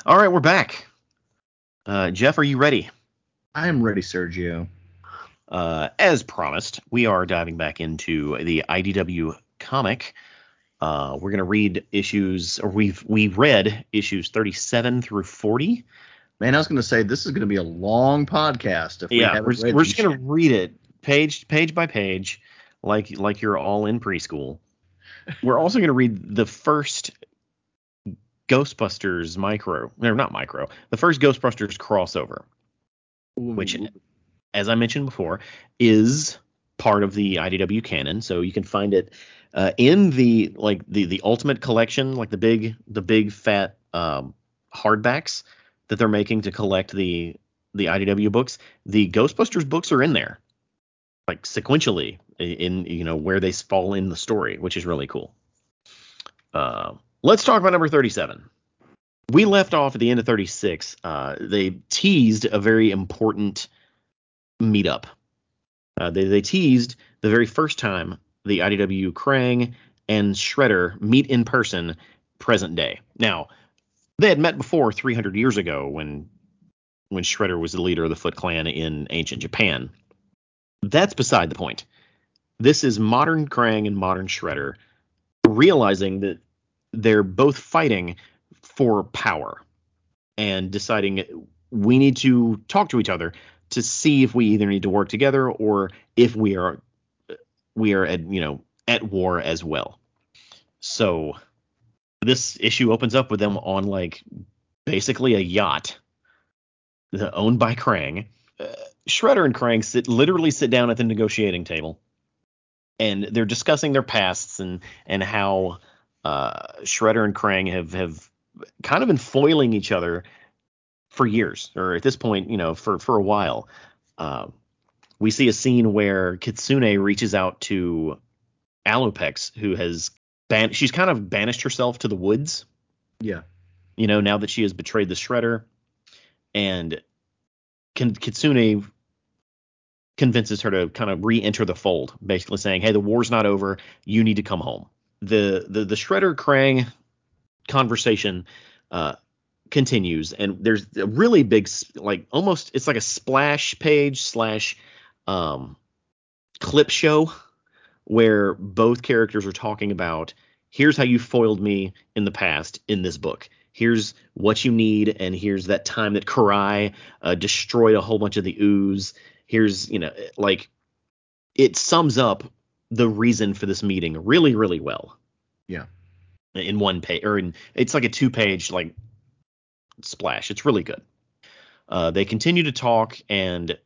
All right, we're back. Uh, Jeff, are you ready? I am ready, Sergio. Uh, as promised, we are diving back into the IDW comic. Uh, we're gonna read issues, or we've we read issues 37 through 40. Man, I was going to say this is going to be a long podcast if we yeah, we're, just- we're just gonna read it page page by page, like like you're all in preschool. We're also gonna read the first Ghostbusters micro, no, not micro, the first Ghostbusters crossover, which, as I mentioned before, is part of the IDW canon. So you can find it uh, in the like the the Ultimate Collection, like the big the big fat um, hardbacks that they're making to collect the the IDW books. The Ghostbusters books are in there, like sequentially in you know where they fall in the story, which is really cool. Uh, let's talk about number 37. We left off at the end of 36. Uh, they teased a very important meetup. Uh, they, they teased the very first time the IDW Krang and Shredder meet in person present day. Now, they had met before 300 years ago when when Shredder was the leader of the Foot Clan in ancient Japan. That's beside the point. This is modern Krang and modern Shredder realizing that they're both fighting for power and deciding we need to talk to each other to see if we either need to work together or if we are we are at you know at war as well. So this issue opens up with them on like basically a yacht owned by Krang. Uh, Shredder and Krang sit literally sit down at the negotiating table, and they're discussing their pasts and and how uh, Shredder and Krang have have kind of been foiling each other for years, or at this point, you know, for for a while. Uh, we see a scene where Kitsune reaches out to Alopex, who has ban- she's kind of banished herself to the woods. Yeah. You know, now that she has betrayed the Shredder, and Kitsune convinces her to kind of re-enter the fold, basically saying, "Hey, the war's not over. You need to come home." The the the Shredder Krang conversation uh, continues, and there's a really big, like almost it's like a splash page slash um, clip show where both characters are talking about here's how you foiled me in the past in this book. Here's what you need, and here's that time that Karai uh, destroyed a whole bunch of the ooze. Here's, you know, like it sums up the reason for this meeting really, really well. Yeah. In one page, or in it's like a two page like splash. It's really good. Uh, they continue to talk, and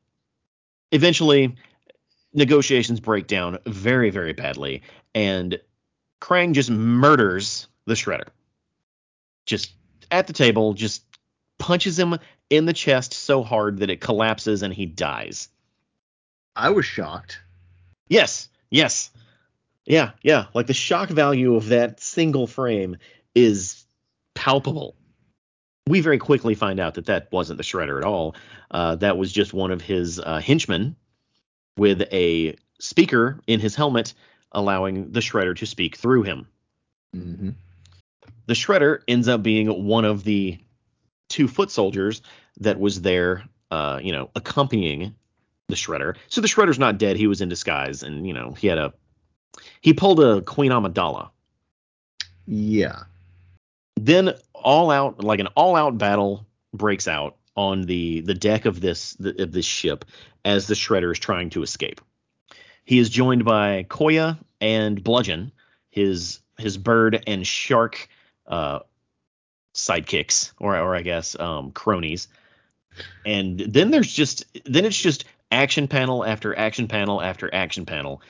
eventually negotiations break down very, very badly, and Krang just murders the Shredder. Just at the table, just punches him in the chest so hard that it collapses and he dies. I was shocked. Yes, yes. Yeah, yeah. Like the shock value of that single frame is palpable. We very quickly find out that that wasn't the Shredder at all. Uh, that was just one of his uh, henchmen with a speaker in his helmet allowing the Shredder to speak through him. Mm-hmm. The Shredder ends up being one of the two foot soldiers that was there, uh, you know, accompanying the Shredder. So the Shredder's not dead. He was in disguise, and you know, he had a he pulled a Queen Amidala. Yeah. Then all out like an all out battle breaks out on the the deck of this the, of this ship as the Shredder is trying to escape. He is joined by Koya and Bludgeon, his his bird and shark uh, sidekicks, or or I guess um, cronies. And then there's just then it's just action panel after action panel after action panel.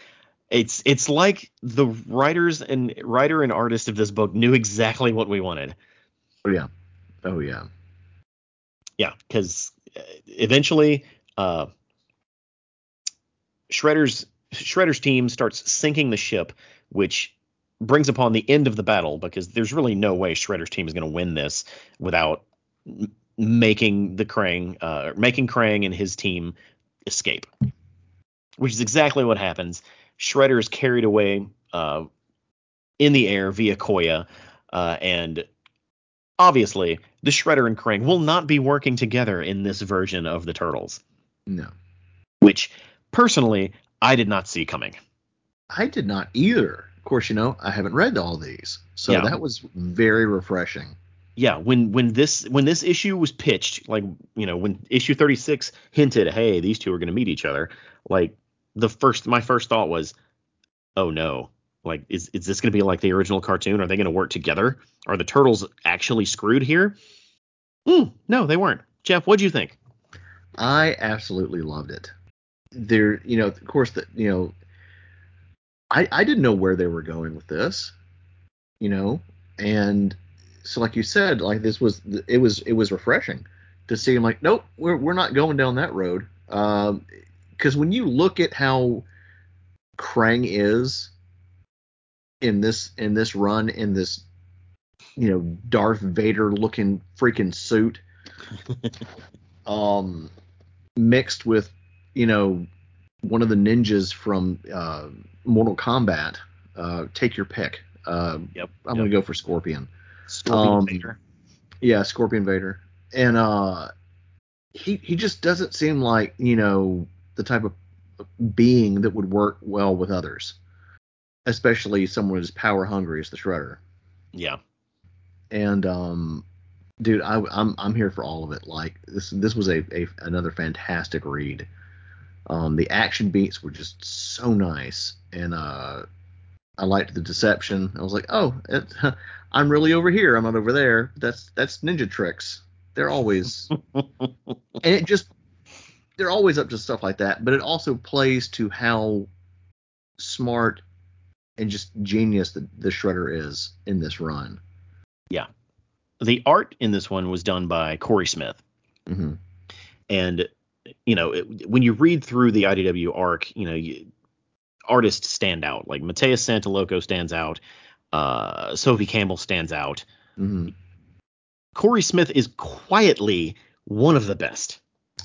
It's it's like the writers and writer and artist of this book knew exactly what we wanted. Oh yeah, oh yeah, yeah. Because uh, eventually, uh, Shredder's Shredder's team starts sinking the ship, which brings upon the end of the battle because there's really no way Shredder's team is going to win this without making the Krang, uh, making Krang and his team escape, which is exactly what happens. Shredder is carried away uh, in the air via Koya, uh, and obviously the Shredder and Krang will not be working together in this version of the Turtles. No. Which personally I did not see coming. I did not either. Of course, you know, I haven't read all these. So yeah. that was very refreshing. Yeah, when when this when this issue was pitched, like, you know, when issue 36 hinted, "Hey, these two are going to meet each other." Like the first my first thought was, "Oh no. Like is is this going to be like the original cartoon? Are they going to work together? Are the turtles actually screwed here?" Mm, no, they weren't. Jeff, what do you think? I absolutely loved it there, you know, of course, that you know, I I didn't know where they were going with this, you know, and so like you said, like this was it was it was refreshing to see. I'm like, nope, we're we're not going down that road. Um, because when you look at how Krang is in this in this run in this you know Darth Vader looking freaking suit um mixed with you know, one of the ninjas from uh, Mortal Kombat. Uh, take your pick. Uh, yep. I'm yep. gonna go for Scorpion. Scorpion um, Vader. Yeah, Scorpion Vader. And uh, he he just doesn't seem like you know the type of being that would work well with others, especially someone as power hungry as the Shredder. Yeah. And um, dude, I, am I'm, I'm here for all of it. Like this this was a, a another fantastic read. Um, the action beats were just so nice, and uh, I liked the deception. I was like, oh, it, I'm really over here. I'm not over there. That's that's ninja tricks. They're always, and it just they're always up to stuff like that. But it also plays to how smart and just genius that the Shredder is in this run. Yeah. The art in this one was done by Cory Smith. hmm And, you know, it, when you read through the IDW arc, you know, you, artists stand out. Like Mateus Santolouco stands out. Uh, Sophie Campbell stands out. hmm Cory Smith is quietly one of the best.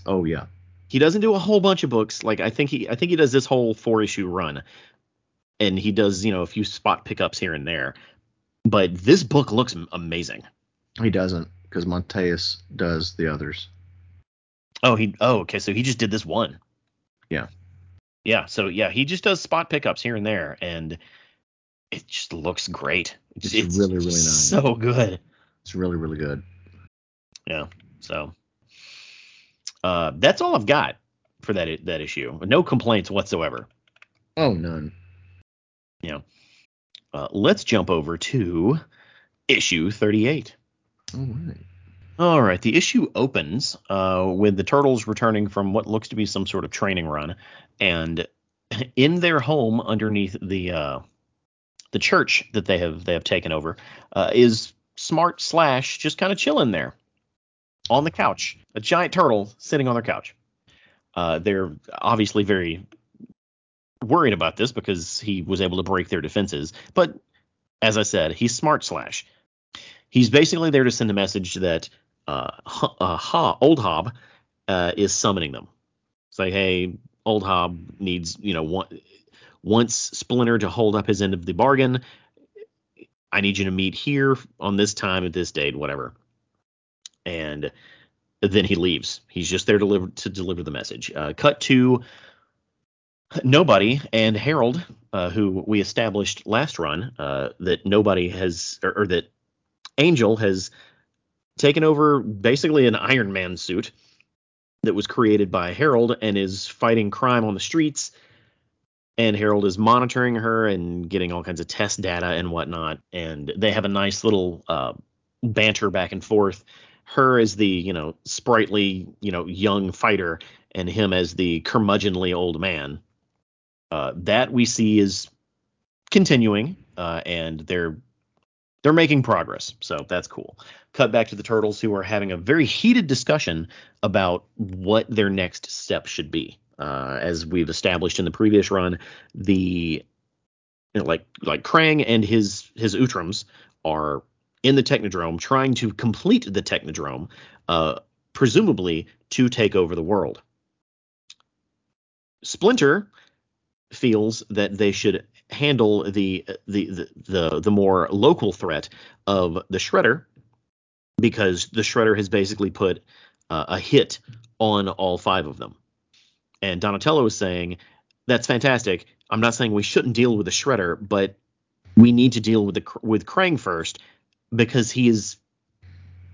Oh yeah. He doesn't do a whole bunch of books. Like I think he I think he does this whole four issue run. And he does, you know, a few spot pickups here and there. But this book looks amazing. He doesn't because Mateus does the others. Oh, he oh, okay, so he just did this one. Yeah. Yeah, so yeah, he just does spot pickups here and there and it just looks great. It's really, really nice. So good. It's really really good. Yeah. So uh that's all I've got for that that issue. No complaints whatsoever. Oh none. You know. Uh, let's jump over to issue 38. All right. All right, the issue opens uh, with the turtles returning from what looks to be some sort of training run, and in their home underneath the uh, the church that they have they have taken over uh, is Smart Slash just kind of chilling there on the couch, a giant turtle sitting on their couch. Uh, they're obviously very worried about this because he was able to break their defenses, but as I said, he's Smart Slash. He's basically there to send a message that uh, uh, Ha- Old Hob uh, is summoning them. Say, hey, Old Hob needs, you know, one, wants Splinter to hold up his end of the bargain. I need you to meet here on this time at this date, whatever. And then he leaves. He's just there to deliver to deliver the message. Uh, cut to nobody and Harold, uh, who we established last run uh, that nobody has or, or that Angel has taken over basically an Iron Man suit that was created by Harold and is fighting crime on the streets. And Harold is monitoring her and getting all kinds of test data and whatnot. And they have a nice little uh, banter back and forth. Her as the you know sprightly you know young fighter, and him as the curmudgeonly old man. Uh, that we see is continuing, uh, and they're they're making progress, so that's cool. Cut back to the turtles, who are having a very heated discussion about what their next step should be. Uh, as we've established in the previous run, the you know, like like Krang and his his Utroms are in the Technodrome trying to complete the Technodrome, uh, presumably to take over the world. Splinter feels that they should handle the the the the, the more local threat of the shredder because the shredder has basically put uh, a hit on all five of them. And donatello is saying that's fantastic. I'm not saying we shouldn't deal with the shredder but we need to deal with the with krang first because he is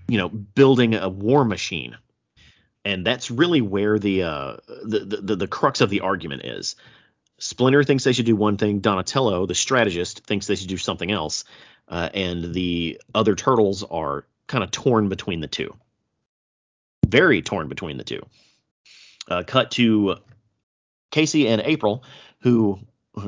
you know building a war machine. And that's really where the uh the the, the crux of the argument is Splinter thinks they should do one thing. Donatello, the strategist, thinks they should do something else. Uh, and the other turtles are kind of torn between the two. Very torn between the two. Uh, cut to Casey and April, who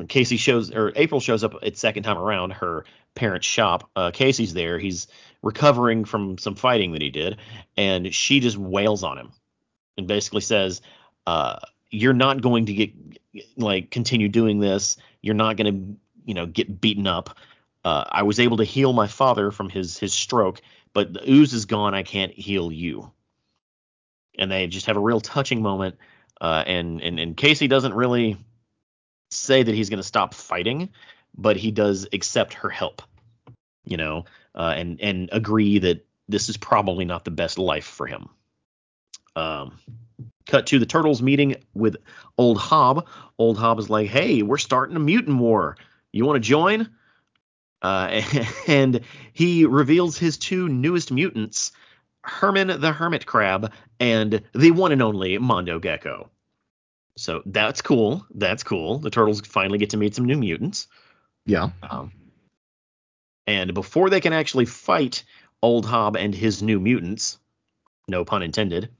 Casey shows or April shows up its second time around her parents' shop. Uh, Casey's there. He's recovering from some fighting that he did, and she just wails on him and basically says, uh, "You're not going to get like continue doing this. You're not going to, you know, get beaten up. Uh, I was able to heal my father from his his stroke, but the ooze is gone. I can't heal you." And they just have a real touching moment. Uh, and and and Casey doesn't really say that he's going to stop fighting, but he does accept her help, you know, uh, and and agree that this is probably not the best life for him. Um, cut to the turtles meeting with Old Hob. Old Hob is like, "Hey, we're starting a mutant war. You want to join?" Uh, and he reveals his two newest mutants, Herman the Hermit Crab and the one and only Mondo Gecko. So that's cool. That's cool. The turtles finally get to meet some new mutants. Yeah. Um, and before they can actually fight Old Hob and his new mutants, no pun intended.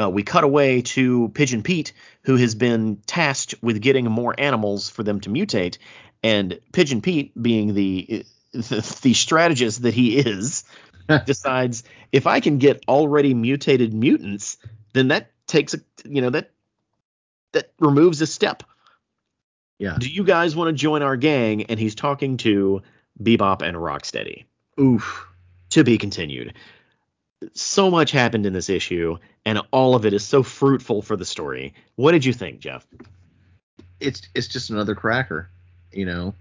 Uh, we cut away to Pigeon Pete, who has been tasked with getting more animals for them to mutate, and Pigeon Pete, being the the, the strategist that he is, decides if I can get already mutated mutants, then that takes a you know that that removes a step. Yeah. Do you guys want to join our gang? And he's talking to Bebop and Rocksteady. Oof. To be continued. So much happened in this issue, and all of it is so fruitful for the story. What did you think, Jeff? It's it's just another cracker, you know.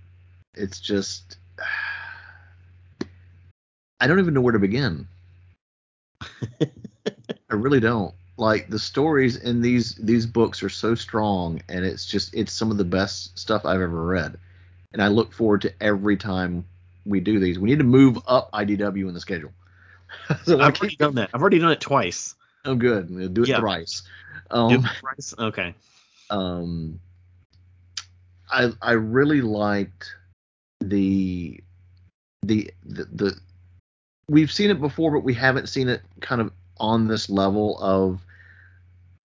It's just I don't even know where to begin. I really don't. Like the stories in these these books are so strong and it's just it's some of the best stuff I've ever read. And I look forward to every time we do these. We need to move up IDW in the schedule. so I've already done that. I've already done it twice. Oh, good. Do it Yeah. thrice. Do Um, it thrice? Okay. um, I I really liked the, the the the we've seen it before, but we haven't seen it kind of on this level of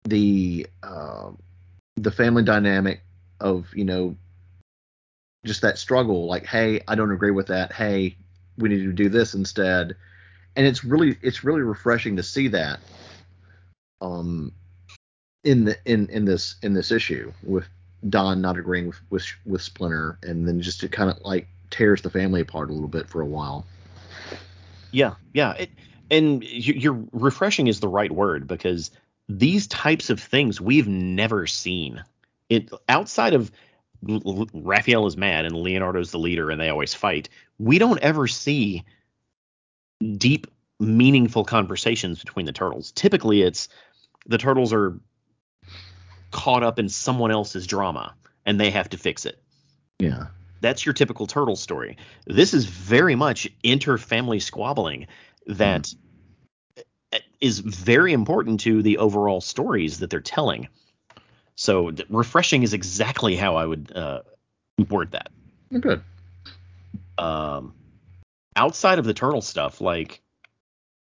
the uh, the family dynamic of you know just that struggle like hey i don't agree with that hey we need to do this instead and it's really it's really refreshing to see that um in the in in this in this issue with Don not agreeing with with, with Splinter and then just it kind of like tears the family apart a little bit for a while Yeah, yeah. It, and you- you're refreshing is the right word because these types of things we've never seen. It outside of Raphael is mad and Leonardo's the leader and they always fight. We don't ever see deep, meaningful conversations between the turtles. Typically, it's the turtles are caught up in someone else's drama and they have to fix it yeah that's your typical turtle story. This is very much inter-family squabbling that is very important to the overall stories that they're telling. So refreshing is exactly how I would uh, word that. Good Um, outside of the turtle stuff, like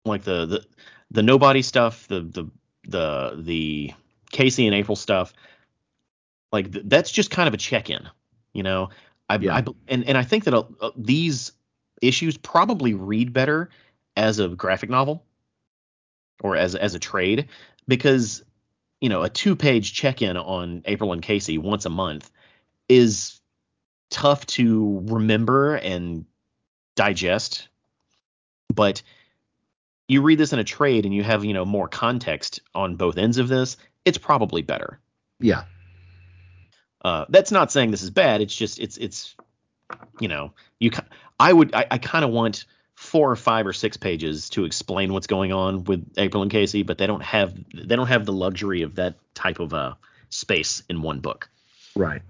like the the the nobody stuff, the the the the Casey and April stuff, like th- that's just kind of a check-in, you know. I, Yeah. I and and I think that uh, uh, these issues probably read better as a graphic novel or as as a trade because you know a two-page check-in on April and Casey once a month is tough to remember and digest but you read this in a trade and you have you know more context on both ends of this it's probably better. Yeah. Uh, that's not saying this is bad it's just it's it's you know you i would i, I kind of want four or five or six pages to explain what's going on with april and casey but they don't have they don't have the luxury of that type of uh space in one book. Right.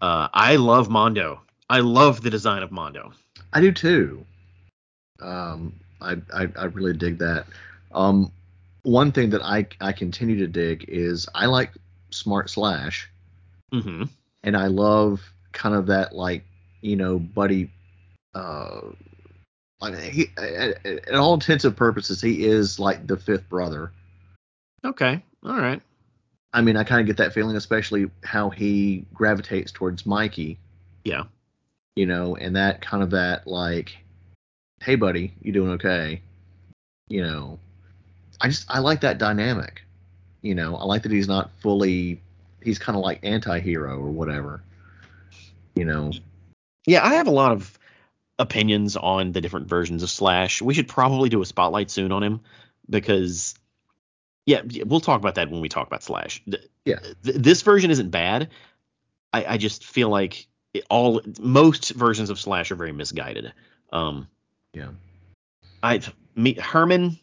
Uh i love mondo. I love the design of mondo I do too. Um, I, I I really dig that. Um, one thing that I I continue to dig is I like Smart Slash, mm-hmm and I love kind of that like you know buddy. Uh, like he, at, at all intents and purposes, he is like the fifth brother. okay all right I mean, I kind of get that feeling, especially how he gravitates towards Mikey. yeah you know, and that kind of that like, hey buddy, you doing okay? You know, I just I like that dynamic. You know, I like that he's not fully he's kind of like anti-hero or whatever. You know, Yeah, I have a lot of opinions on the different versions of Slash. We should probably do a spotlight soon on him because, yeah, we'll talk about that when we talk about Slash. Yeah. th- this version isn't bad. I, I just feel like it, all most versions of Slash are very misguided. Um, yeah. I me Herman,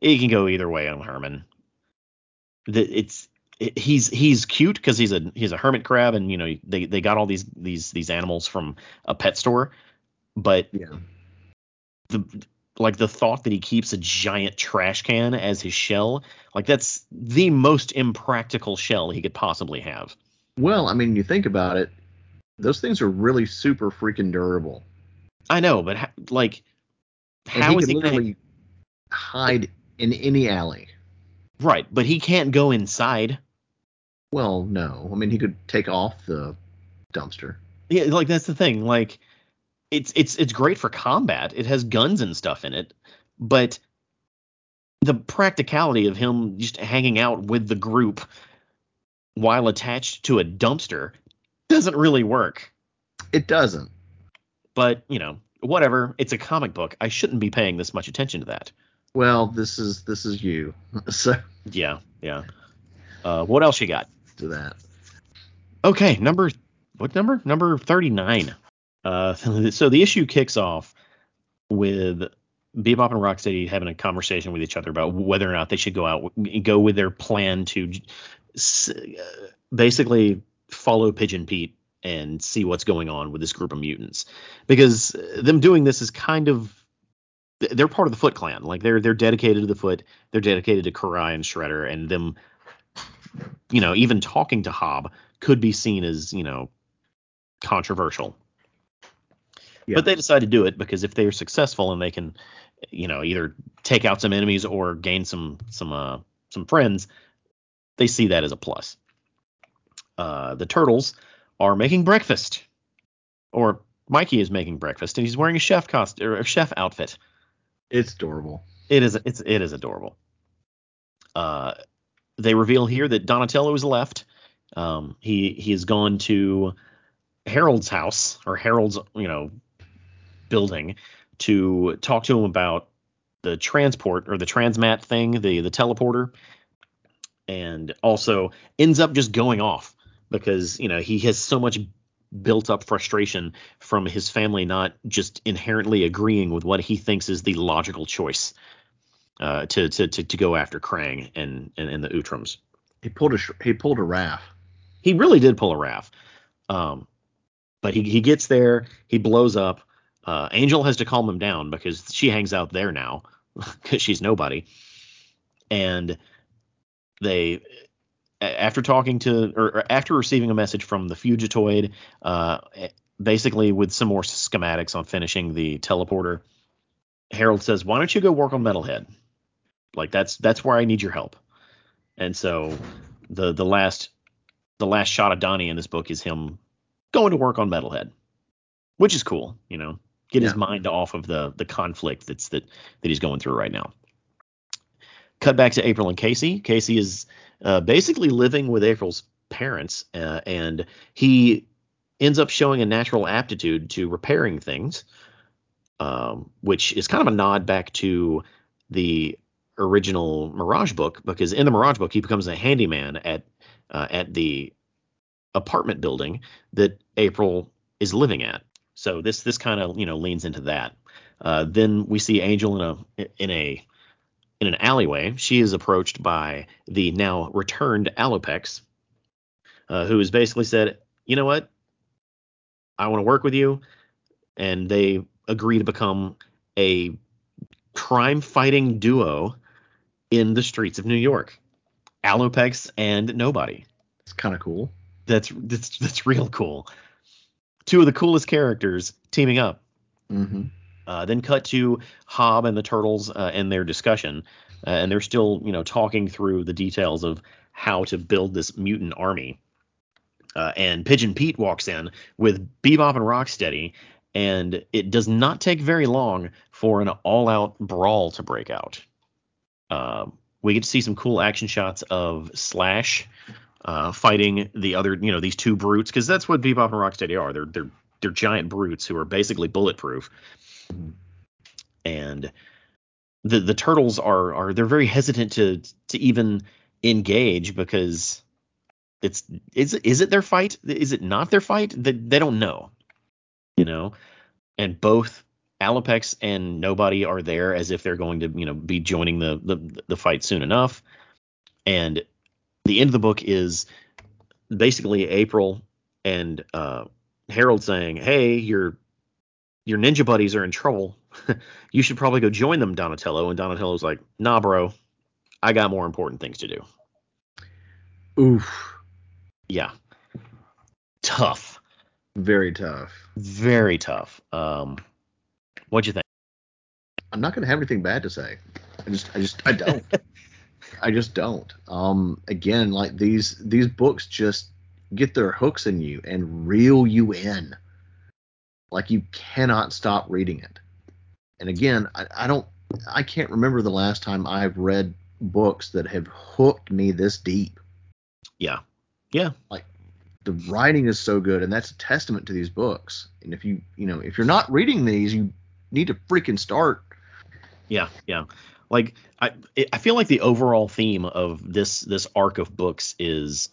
it can go either way on Herman. The, it's it, he's he's cute because he's a he's a hermit crab and you know they they got all these these these animals from a pet store, but Yeah. the like the thought that he keeps a giant trash can as his shell, like that's the most impractical shell he could possibly have. Well, I mean, you think about it, those things are really super freaking durable. I know, but ha- like how he is can he gonna, literally hide in any alley. Right, but he can't go inside. Well, no. I mean, he could take off the dumpster. Yeah, like that's the thing. Like it's it's it's great for combat. It has guns and stuff in it, but the practicality of him just hanging out with the group while attached to a dumpster doesn't really work. It doesn't. But, you know, whatever. It's a comic book. I shouldn't be paying this much attention to that. Well, this is this is you. so Yeah, yeah. Uh, what else you got? to that. Okay, number what number? Number 39. Uh, so the issue kicks off with Bebop and Rocksteady having a conversation with each other about whether or not they should go out, go with their plan to uh, basically follow Pigeon Pete and see what's going on with this group of mutants. Because them doing this is kind of they're part of the Foot Clan. Like they're they're dedicated to the Foot. They're dedicated to Karai and Shredder, and them, you know, even talking to Hob could be seen as you know controversial. Yeah. But they decide to do it because if they're successful and they can, you know, either take out some enemies or gain some some uh, some friends, they see that as a plus. Uh, the turtles are making breakfast, or Mikey is making breakfast, and he's wearing a chef cost or a chef outfit. It's adorable. It is it's it is adorable. Uh, they reveal here that Donatello has left. Um, he he has gone to Harold's house or Harold's you know building to talk to him about the transport or the transmat thing, the the teleporter, and also ends up just going off because you know he has so much built up frustration from his family not just inherently agreeing with what he thinks is the logical choice uh, to, to to to go after Krang and and, and the Utroms. He pulled a he pulled a Raph. He really did pull a Raph. Um, but he he gets there, he blows up. Uh, Angel has to calm him down because she hangs out there now because she's nobody. And they after talking to or, or after receiving a message from the Fugitoid, uh, basically with some more schematics on finishing the teleporter, Harold says, "Why don't you go work on Metalhead? Like that's that's where I need your help." And so the the last the last shot of Donnie in this book is him going to work on Metalhead, which is cool. You know, get his mind off of the the conflict that's that that he's going through right now. Cut back to April and Casey. Casey is uh, basically living with April's parents, uh, and he ends up showing a natural aptitude to repairing things, um, which is kind of a nod back to the original Mirage book, because in the Mirage book he becomes a handyman at uh, at the apartment building that April is living at. So this this kind of you know leans into that. Uh, then we see Angel in a in a in an alleyway. She is approached by the now returned Alopex, uh, who has basically said, "You know what? I want to work with you," and they agree to become a crime-fighting duo in the streets of New York. Alopex and Nobody. It's kind of cool. That's that's that's real cool. Two of the coolest characters teaming up. Mm-hmm. Uh, then cut to Hob and the Turtles uh, and their discussion, uh, and they're still, you know, talking through the details of how to build this mutant army. Uh, and Pigeon Pete walks in with Bebop and Rocksteady, and it does not take very long for an all-out brawl to break out. Uh, we get to see some cool action shots of Slash fighting the other, you know, these two brutes, because that's what Bebop and Rocksteady are. They're they're they're giant brutes who are basically bulletproof and the the turtles are are they're very hesitant to to even engage because it's is is it their fight? Is it not their fight? They, they don't know you know? And both Alopex and Nobody are there as if they're going to you know be joining the the, the fight soon enough. And the end of the book is basically April and uh, Harold saying hey your your ninja buddies are in trouble you should probably go join them, Donatello. And Donatello's like, nah, bro, I got more important things to do. Oof. Yeah. Tough. Very tough. Very tough. Um, what'd you think? I'm not going to have anything bad to say. I just I just I don't. I just don't. Um, again, like these these books just get their hooks in you and reel you in. Like you cannot stop reading it. And again, I, I don't I can't remember the last time I've read books that have hooked me this deep. Yeah. Yeah. Like the writing is so good and that's a testament to these books. And if you you know, if you're not reading these, you need to freaking start. Yeah, yeah. Like I I feel like the overall theme of this this arc of books is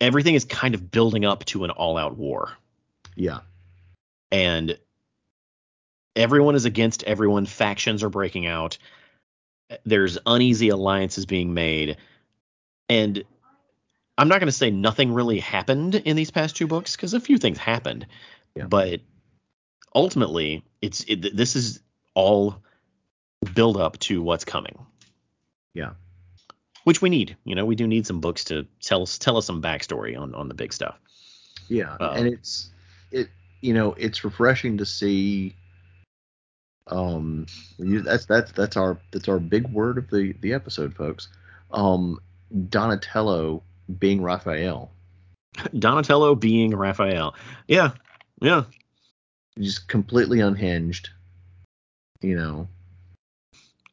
everything is kind of building up to an all-out war. Yeah. And everyone is against everyone, factions are breaking out. There's uneasy alliances being made. And I'm not going to say nothing really happened in these past two books because a few things happened. Yeah. But ultimately, it's it, this is all build up to what's coming. Yeah. Which we need. You know, we do need some books to tell us tell us some backstory on on the big stuff. Yeah, Uh, and it's it you know it's refreshing to see. Um, you, that's that's that's our that's our big word of the the episode, folks. Um, Donatello being Raphael, Donatello being Raphael. Yeah. Yeah. just completely unhinged. You know,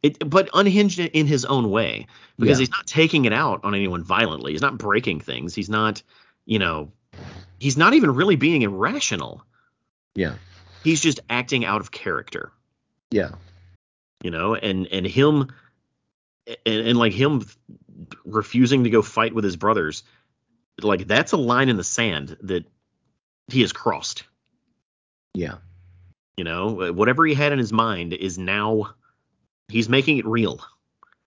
It, but unhinged in his own way because Yeah. he's not taking it out on anyone violently. He's not breaking things. He's not, you know, he's not even really being irrational. Yeah, He's just acting out of character, yeah, you know, and and him and, and like him refusing to go fight with his brothers, like that's a line in the sand that he has crossed. yeah, You know, whatever he had in his mind is now he's making it real.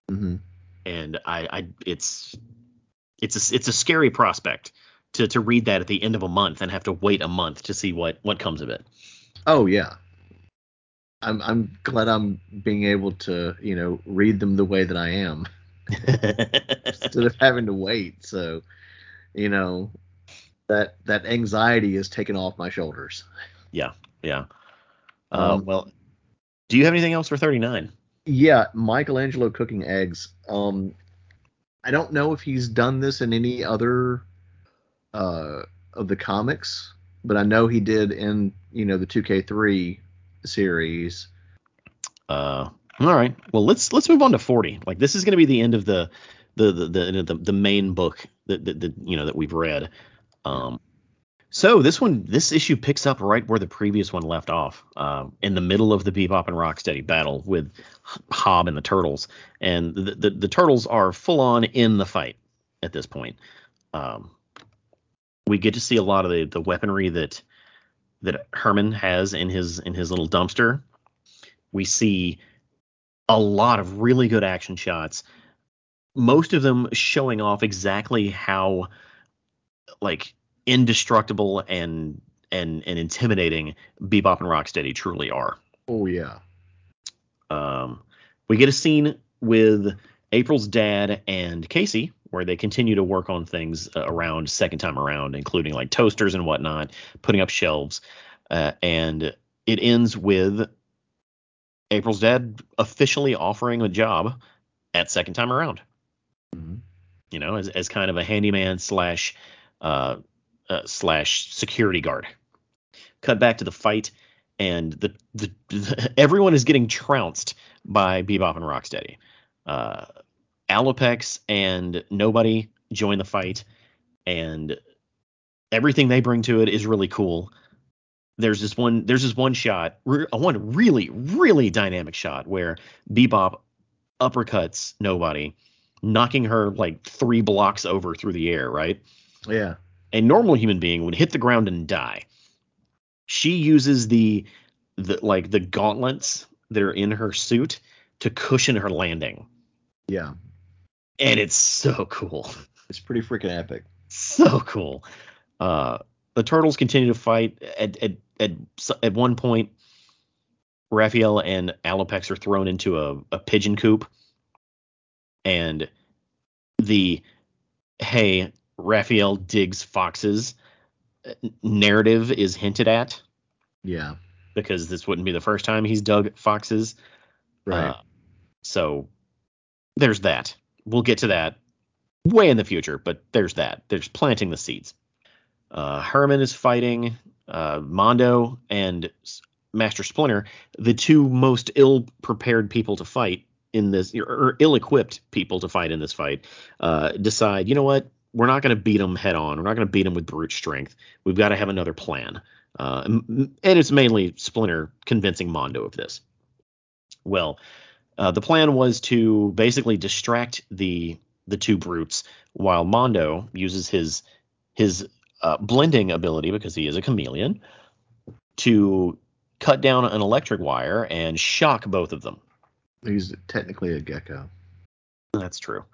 hmm and I, I it's it's a, it's a scary prospect to to read that at the end of a month and have to wait a month to see what what comes of it. Oh yeah. I'm I'm glad I'm being able to you know read them the way that I am instead of having to wait. So, you know, that that anxiety is taken off my shoulders. yeah, yeah. Uh, Um, well, do you have anything else for 39? Yeah, Michelangelo cooking eggs. Um, I don't know if he's done this in any other uh, of the comics, but I know he did in you know the 2K3 series. Uh, all right. Well, let's let's move on to 40. Like this is going to be the end of the the the the, the, the main book that, that you know that we've read. Um, so this one, this issue picks up right where the previous one left off, um, in the middle of the Bebop and Rocksteady battle with Hob and the Turtles, and the the, the Turtles are full on in the fight at this point. Um, we get to see a lot of the, the weaponry that that Herman has in his in his little dumpster. We see a lot of really good action shots, most of them showing off exactly how like indestructible and and and intimidating Bebop and Rocksteady truly are. Oh yeah, Um, we get a scene with April's dad and Casey where they continue to work on things uh, around second time around, including like toasters and whatnot, putting up shelves, uh, and it ends with April's dad officially offering a job at second time around. Mhm. You know, as as kind of a handyman slash uh, uh, slash security guard. Cut back to the fight, and the, the everyone is getting trounced by Bebop and Rocksteady. Uh, Alopex and nobody join the fight, and everything they bring to it is really cool. There's this one. There's this one shot, re- one really, really dynamic shot where Bebop uppercuts nobody, knocking her like three blocks over through the air. Right yeah, a normal human being would hit the ground and die. She uses the the like the gauntlets that are in her suit to cushion her landing. yeah. And it's so cool. It's pretty freaking epic. So cool. Uh the turtles continue to fight at at at, at one point Raphael and Alopex are thrown into a, a pigeon coop and the hey Raphael digs foxes narrative is hinted at Yeah, because this wouldn't be the first time he's dug foxes. right. Uh, So there's that. We'll get to that way in the future, but there's that. There's planting the seeds. Uh, Herman is fighting uh, Mondo and Master Splinter, the two most ill prepared people to fight in this, or ill equipped people to fight in this fight, uh, decide, you know what? We're not going to beat them head on. We're not going to beat them with brute strength. We've got to have another plan. Uh, and, and it's mainly Splinter convincing Mondo of this. Well, uh, the plan was to basically distract the the two brutes while Mondo uses his his uh, blending ability because he is a chameleon to cut down an electric wire and shock both of them. He's technically a gecko. That's true.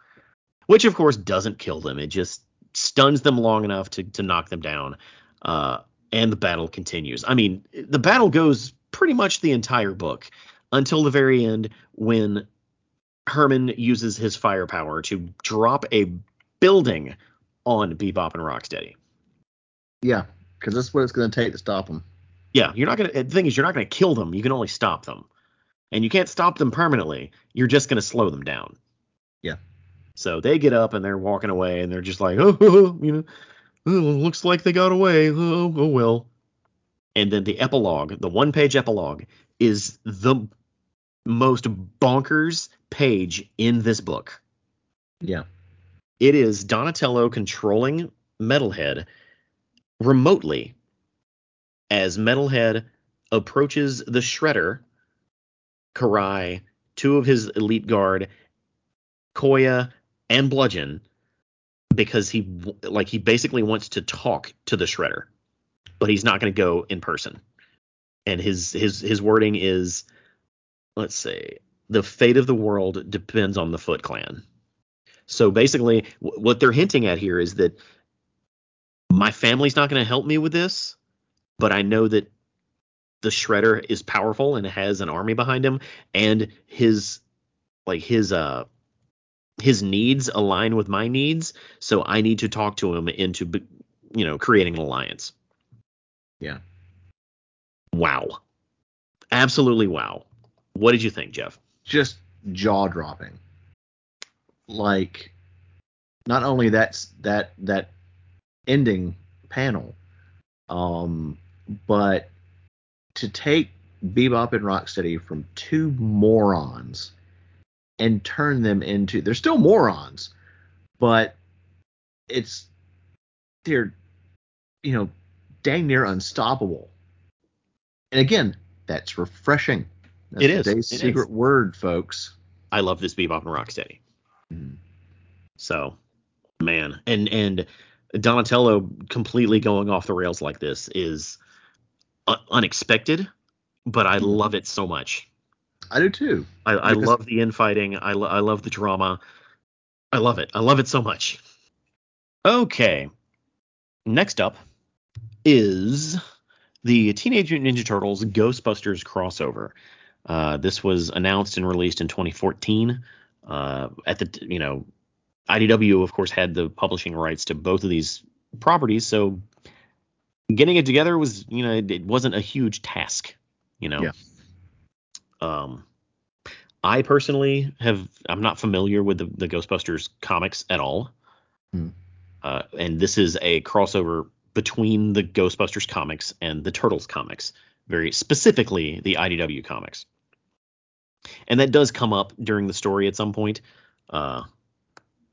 Which of course doesn't kill them. It just stuns them long enough to to knock them down. Uh, and the battle continues. I mean, the battle goes pretty much the entire book until the very end when Herman uses his firepower to drop a building on Bebop and Rocksteady. Yeah, because that's what it's going to take to stop them. Yeah, you're not going to. The thing is, you're not going to kill them. You can only stop them, and you can't stop them permanently. You're just going to slow them down. Yeah. So they get up and they're walking away, and they're just like, oh, you know, oh, looks like they got away. Oh, oh, oh well. And then the epilogue, the one-page epilogue, is the most bonkers page in this book. Yeah. It is Donatello controlling Metalhead remotely as Metalhead approaches the Shredder, Karai, two of his elite guard, Koya, and Bludgeon, because he like he basically wants to talk to the Shredder, but he's not going to go in person. And his his his wording is, let's see, the fate of the world depends on the Foot Clan. So basically, w- what they're hinting at here is that my family's not going to help me with this, but I know that the Shredder is powerful and has an army behind him, and his like his uh his needs align with my needs, so I need to talk to him into you know creating an alliance. Yeah. Wow. Absolutely wow. What did you think, Jeff? Just jaw dropping. Like not only that's that that ending panel, um, but to take Bebop and Rocksteady from two morons and turn them into they're still morons, but it's they're you know dang near unstoppable. And again, that's refreshing. That's it is. Today's it secret is. word, folks. I love this Bebop and Rocksteady. Mm. So, man, and and Donatello completely going off the rails like this is un- unexpected, but I love it so much. I do too. I, I love the infighting. I, lo- I love the drama. I love it. I love it so much. Okay. Next up is the Teenage Mutant Ninja Turtles Ghostbusters crossover. Uh, this was announced and released in 2014. Uh, at the you know IDW, of course, had the publishing rights to both of these properties, so getting it together was, you know, it, it wasn't a huge task, you know. Yeah. Um, I personally have, I'm not familiar with the, the Ghostbusters comics at all, Hmm. uh, and this is a crossover between the Ghostbusters comics and the Turtles comics, very specifically the IDW comics. And that does come up during the story at some point. Uh,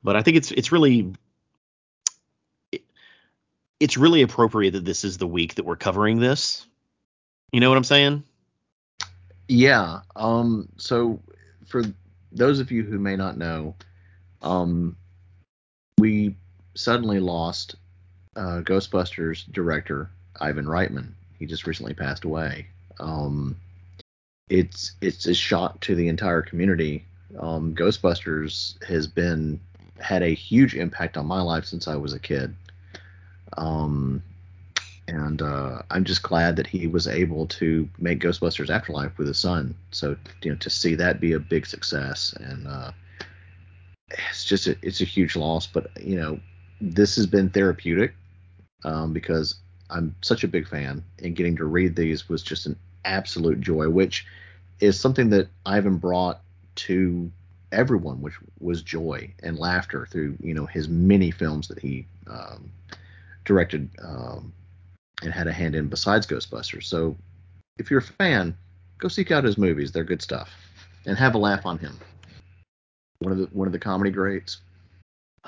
but I think it's it's really it, it's really appropriate that this is the week that we're covering this. You know what I'm saying? Yeah. Um. So for those of you who may not know, um, we suddenly lost uh, Ghostbusters director Ivan Reitman. He just recently passed away. Um, it's it's a shock to the entire community. Um, Ghostbusters has been had a huge impact on my life since I was a kid. Um, and uh, I'm just glad that he was able to make Ghostbusters Afterlife with his son. So you know to see that be a big success, and uh, it's just a, it's a huge loss. But you know this has been therapeutic um, because I'm such a big fan, and getting to read these was just an absolute joy, which is something that Ivan brought to everyone, which was joy and laughter through you know his many films that he um, directed um, and had a hand in besides Ghostbusters. So if you're a fan, go seek out his movies; they're good stuff, and have a laugh on him. One of the one of the comedy greats.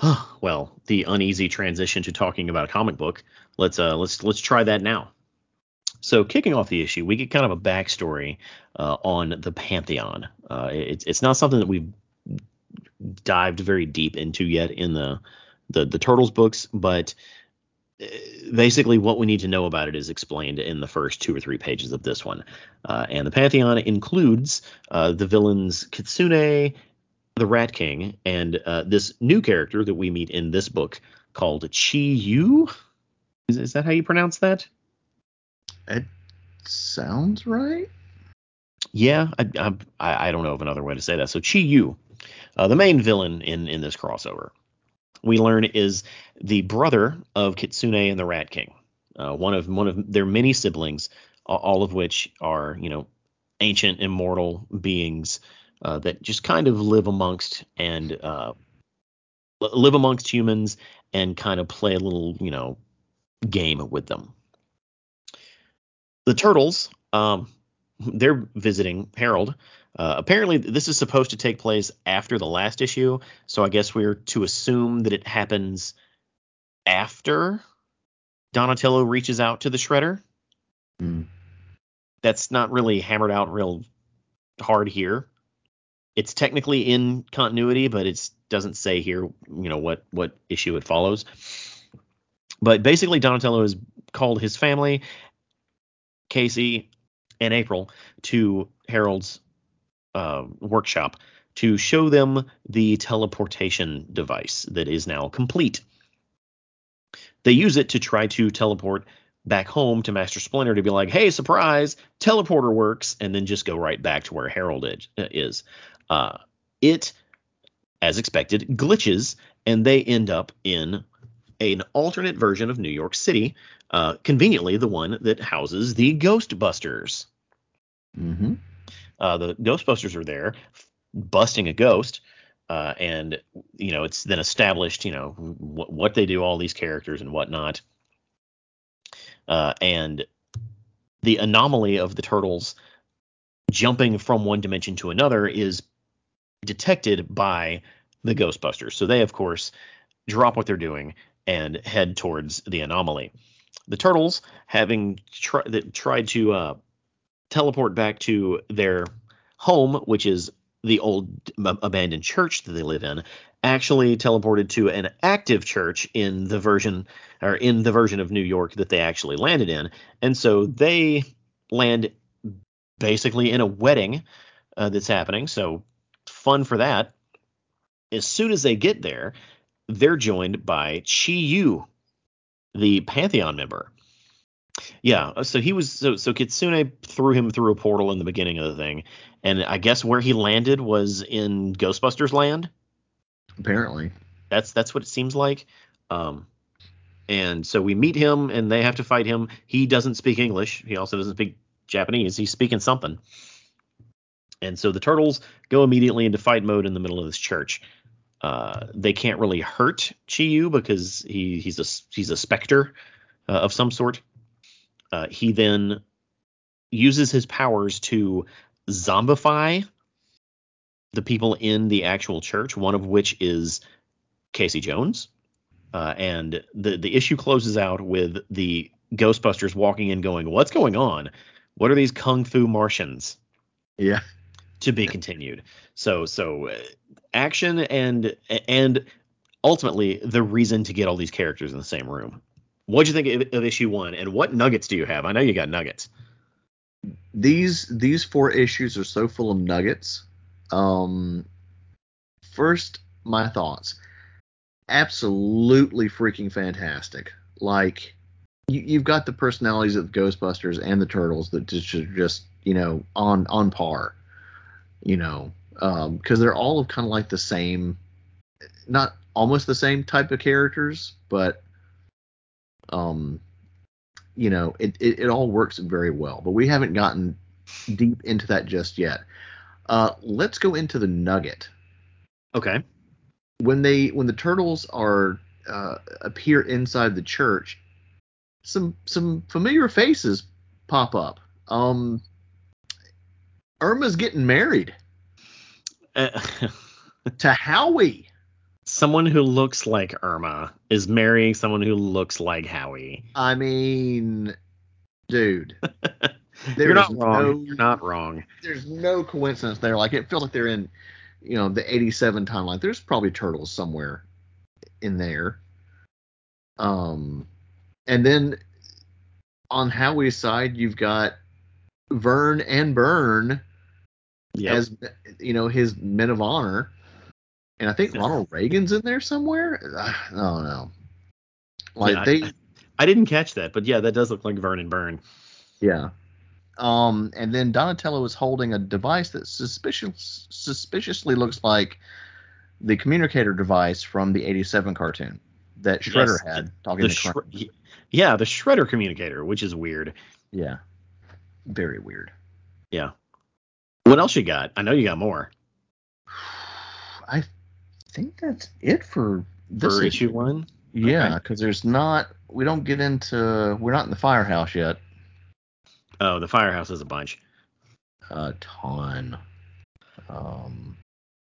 well, the uneasy transition to talking about a comic book. Let's uh let's let's try that now. So, kicking off the issue, we get kind of a backstory uh, on the Pantheon. Uh, it's it's not something that we've dived very deep into yet in the the, the Turtles books, but uh, basically what we need to know about it is explained in the first two or three pages of this one. Uh, and the Pantheon includes uh, the villains Kitsune, the Rat King, and uh, this new character that we meet in this book called Chi Yu. Is, is that how you pronounce that? It sounds right. Yeah, I, I, I don't know of another way to say that. So Chi Yu, uh, the main villain in in this crossover, we learn is the brother of Kitsune and the Rat King, uh, one of one of their many siblings, all of which are you know ancient immortal beings uh, that just kind of live amongst and uh, live amongst humans and kind of play a little you know game with them the turtles, um, they're visiting Harold. Uh, apparently, this is supposed to take place after the last issue, so I guess we're to assume that it happens after Donatello reaches out to the Shredder. Mm. That's not really hammered out real hard here. It's technically in continuity, but it doesn't say here, you know, what what issue it follows. But basically, Donatello has called his family Casey and April to Harold's uh, workshop to show them the teleportation device that is now complete. They use it to try to teleport back home to Master Splinter to be like, hey, surprise, teleporter works, and then just go right back to where Harold is. Uh, it, as expected, glitches, and they end up in an alternate version of New York City uh, conveniently the one that houses the Ghostbusters. Mm-hmm. Uh, the Ghostbusters are there, busting a ghost, uh, and you know it's then established, you know, wh- what they do, all these characters and whatnot, uh, and the anomaly of the turtles jumping from one dimension to another is detected by the Ghostbusters. So they, of course, drop what they're doing and head towards the anomaly the turtles, having tried to uh, teleport back to their home, which is the old abandoned church that they live in, actually teleported to an active church in the version or in the version of New York that they actually landed in, and so they land basically in a wedding uh, that's happening. So fun for that. As soon as they get there, they're joined by Chi Yu, the Pantheon member. Yeah, uh, so he was so so Kitsune threw him through a portal in the beginning of the thing, and I guess where he landed was in Ghostbusters land. Apparently, that's that's what it seems like. Um, and so we meet him, and they have to fight him. He doesn't speak English. He also doesn't speak Japanese. He's speaking something. And so the turtles go immediately into fight mode in the middle of this church. Uh, they can't really hurt Chi-Yu because he he's a he's a specter uh, of some sort. Uh, he then uses his powers to zombify the people in the actual church, one of which is Casey Jones. Uh, and the the issue closes out with the Ghostbusters walking in, going, "What's going on? What are these kung fu Martians?" Yeah to be continued. So so uh, action and and ultimately the reason to get all these characters in the same room. What do you think of, of issue one, and what nuggets do you have? I know you got nuggets. These these four issues are so full of nuggets. Um, first, my thoughts. Absolutely freaking fantastic. Like you, you've got the personalities of the Ghostbusters and the Turtles that just just you know on on par you know, because um, they're all kind of like the same, not almost the same type of characters, but um, you know, it, it, it all works very well. But we haven't gotten deep into that just yet. Uh, let's go into the Nugget. Okay. When they when the turtles are uh, appear inside the church, some some familiar faces pop up. Um, Irma's getting married Uh, to Howie. someone who looks like Irma is marrying someone who looks like Howie. I mean, dude, You're not wrong. no- You're not wrong. there's no coincidence there. Like it feels like they're in, you know, the '87 timeline. There's probably turtles somewhere in there. Um, and then on Howie's side, you've got Vern and Burne Yep. as you know his men of honor, and I think Ronald Reagan's in there somewhere. I don't know. Like Yeah, they, I, I didn't catch that, but yeah, that does look like Vernon Burne. yeah. Um, and then Donatello is holding a device that suspicious, suspiciously looks like the communicator device from the '87 cartoon that Shredder Yes, had talking The to shre- yeah, the Shredder communicator, which is weird. Yeah, very weird. Yeah. What else you got? I know you got more I think that's it for this for issue one. Yeah, Okay. because there's not. We don't get into. We're not in the firehouse yet. Oh, the firehouse is a bunch. A ton. Um.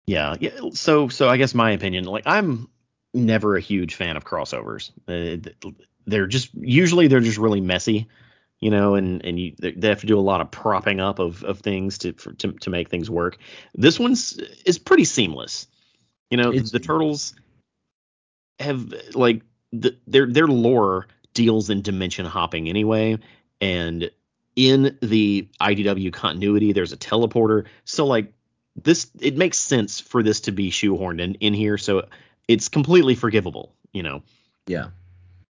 Yeah, yeah. So, so I guess my opinion, like I'm never a huge fan of crossovers. Uh, they're just usually they're just really messy, you know, and and you they have to do a lot of propping up of of things to for, to to make things work. This one's is pretty seamless. You know, It's- the turtles have like the, their their lore deals in dimension hopping anyway, and in the IDW continuity, there's a teleporter. So like this, it makes sense for this to be shoehorned in in here. So it's completely forgivable. You know, Yeah.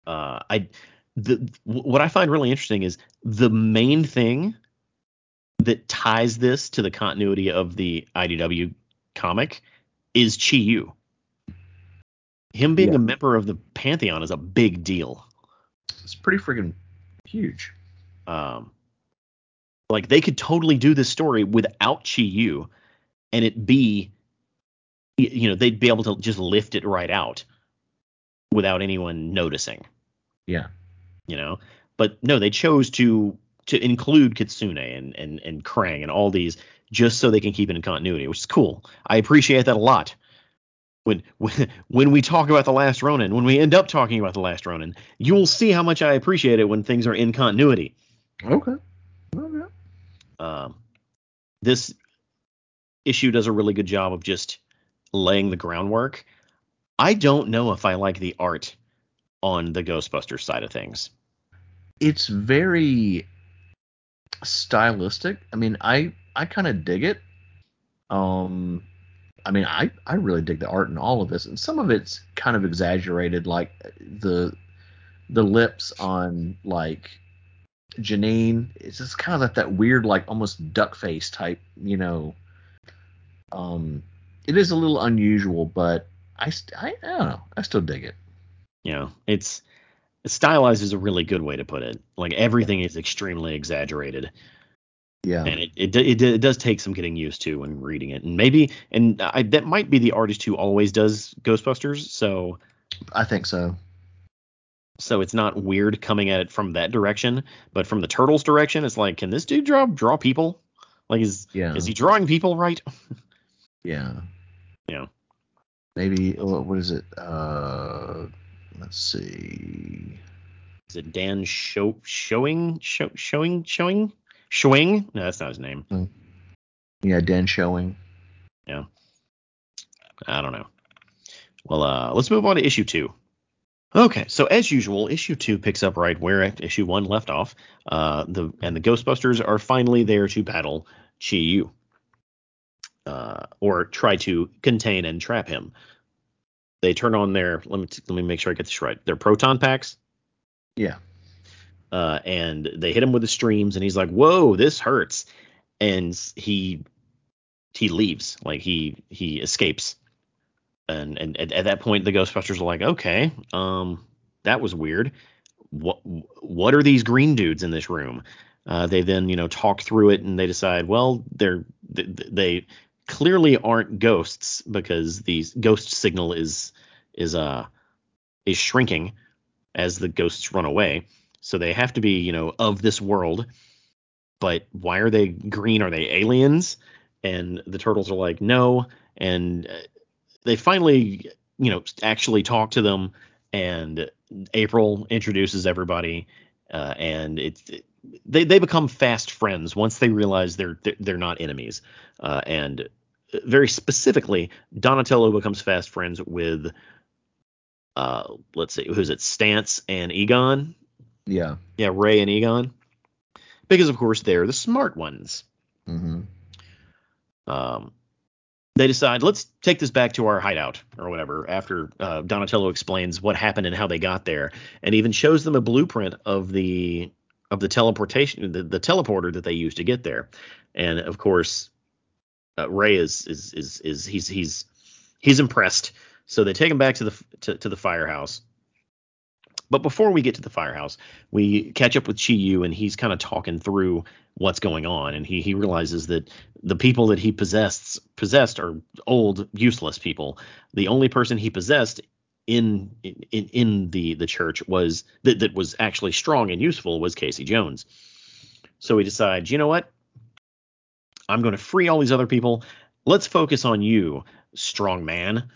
uh, I the what I find really interesting is the main thing that ties this to the continuity of the IDW comic is Chi Yu. Him being Yeah. a member of the Pantheon is a big deal. It's pretty freaking huge. Um, like they could totally do this story without Chi Yu, and it be, you know, they'd be able to just lift it right out without anyone noticing. Yeah. You know. But no, they chose to to include Kitsune and and and Krang and all these just so they can keep it in continuity, which is cool. I appreciate that a lot. When when when we talk about the Last Ronin, when we end up talking about the Last Ronin, you will see how much I appreciate it when things are in continuity. Okay. Okay. Um, this issue does a really good job of just laying the groundwork. I don't know if I like the art on the Ghostbusters side of things. It's very stylistic. I mean, I I kind of dig it. Um, I mean, I I really dig the art in all of this, and some of it's kind of exaggerated, like the the lips on like Janine. It's just kind of like that weird, like almost duck face type, you know. Um, it is a little unusual, but I st- I, I don't know. I still dig it. You know, it's stylized is a really good way to put it. Like everything is extremely exaggerated, Yeah. and it, it it it does take some getting used to when reading it. And maybe and I that might be the artist who always does Ghostbusters, so I think so. so it's not weird coming at it from that direction. But from the Turtles direction, it's like, can this dude draw draw people? Like is Yeah. is he drawing people right? Yeah. Yeah. Maybe what what is it? Uh, let's see. Is it Dan show showing show, showing showing showing? No, that's not his name. Yeah, Dan Schoening. Yeah. I don't know. Well, uh, let's move on to issue two. Okay, so as usual, issue two picks up right where issue one left off. Uh, the and the Ghostbusters are finally there to battle Chi Yu, uh, or try to contain and trap him. They turn on their let me let me make sure I get this right. Their proton packs, Yeah. uh, and they hit him with the streams, and he's like, "Whoa, this hurts," and he he leaves, like he he escapes, and and at, at that point, the Ghostbusters are like, "Okay, um, that was weird. What what are these green dudes in this room?" Uh, they then you know talk through it and they decide well they're they, they clearly aren't ghosts because the ghost signal is is uh is shrinking as the ghosts run away. So they have to be you know of this world. But why are they green? Are they aliens? And the turtles are like no. And uh, they finally you know actually talk to them and April introduces everybody, uh, and it's it, they they become fast friends once they realize they're they're not enemies, uh, and very specifically, Donatello becomes fast friends with, uh, let's see, who's it, Stantz and Egon. Yeah. Yeah, Ray and Egon, because of course they're the smart ones. Mm-hmm. Um, they decide let's take this back to our hideout or whatever after uh, donatello explains what happened and how they got there and even shows them a blueprint of the of the teleportation the, the teleporter that they used to get there and of course uh, ray is, is is is he's he's he's impressed so they take him back to the to, to the firehouse but before we get to the firehouse, we catch up with Chi Yu and he's kind of talking through what's going on and he he realizes that the people that he possessed possessed are old useless people. The only person he possessed in in in the the church was that that was actually strong and useful was Casey Jones. So he decides, you know what? I'm going to free all these other people. Let's focus on you, strong man.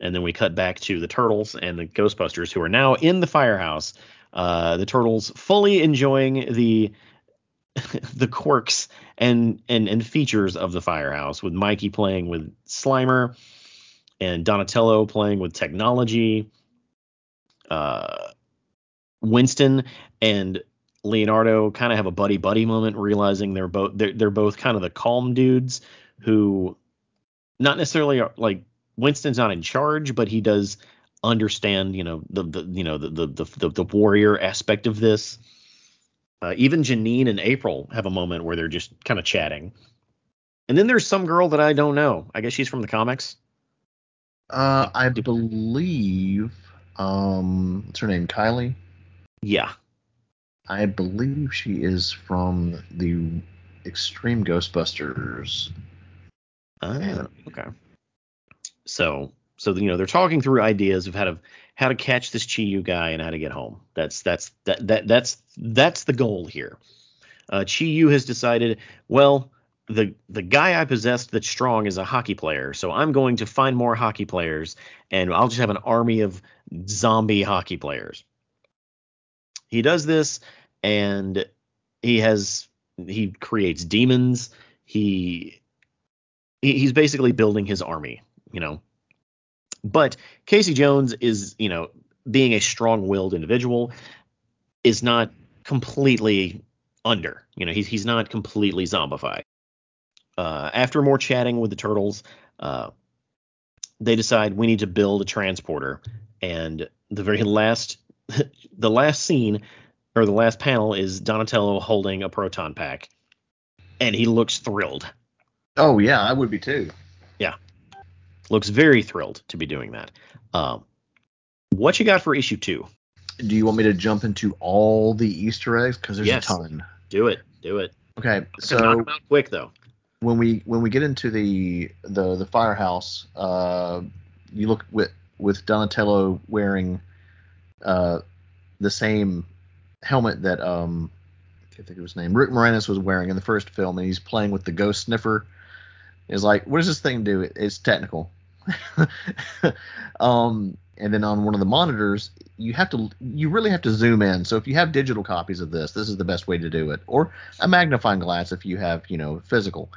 And then we cut back to the turtles and the Ghostbusters, who are now in the firehouse. Uh, the turtles fully enjoying the the quirks and, and and features of the firehouse, with Mikey playing with Slimer and Donatello playing with technology. Uh, Winston and Leonardo kind of have a buddy buddy moment, realizing they're both they're, they're both kind of the calm dudes who not necessarily are like Winston's not in charge, but he does understand, you know, the, the you know the, the the the warrior aspect of this. Uh, even Janine and April have a moment where they're just kind of chatting. And then there's some girl that I don't know. I guess she's from the comics. Uh, I believe, um, what's her name? Kylie. Yeah. I believe she is from the Extreme Ghostbusters. Oh, okay. So, so you know they're talking through ideas of how to how to catch this Chi Yu guy and how to get home. That's that's that that that's that's the goal here. Uh, Chi Yu has decided, well, the the guy I possessed that's strong is a hockey player, so I'm going to find more hockey players, and I'll just have an army of zombie hockey players. He does this, and he has he creates demons. He he's basically building his army you know. But Casey Jones is, you know, being a strong-willed individual is not completely under. You know, he's he's not completely zombified. Uh, after more chatting with the turtles, uh, they decide we need to build a transporter. And the very last, the last scene or the last panel is Donatello holding a proton pack, and he looks thrilled. Oh yeah, I would be too. Yeah, looks very thrilled to be doing that. Um, what you got for issue two? Do you want me to jump into all the Easter eggs? Because there's Yes. a ton. Do it, do it. Okay, so quick though. when we when we get into the the the firehouse, uh, you look with with Donatello wearing uh, the same helmet that um I can't think of his name. Rick Moranis was wearing in the first film, and he's playing with the ghost sniffer. Is like, "What does this thing do? It's technical." um, and then on one of the monitors, you have to you really have to zoom in. So if you have digital copies of this, this is the best way to do it, or a magnifying glass if you have you know physical.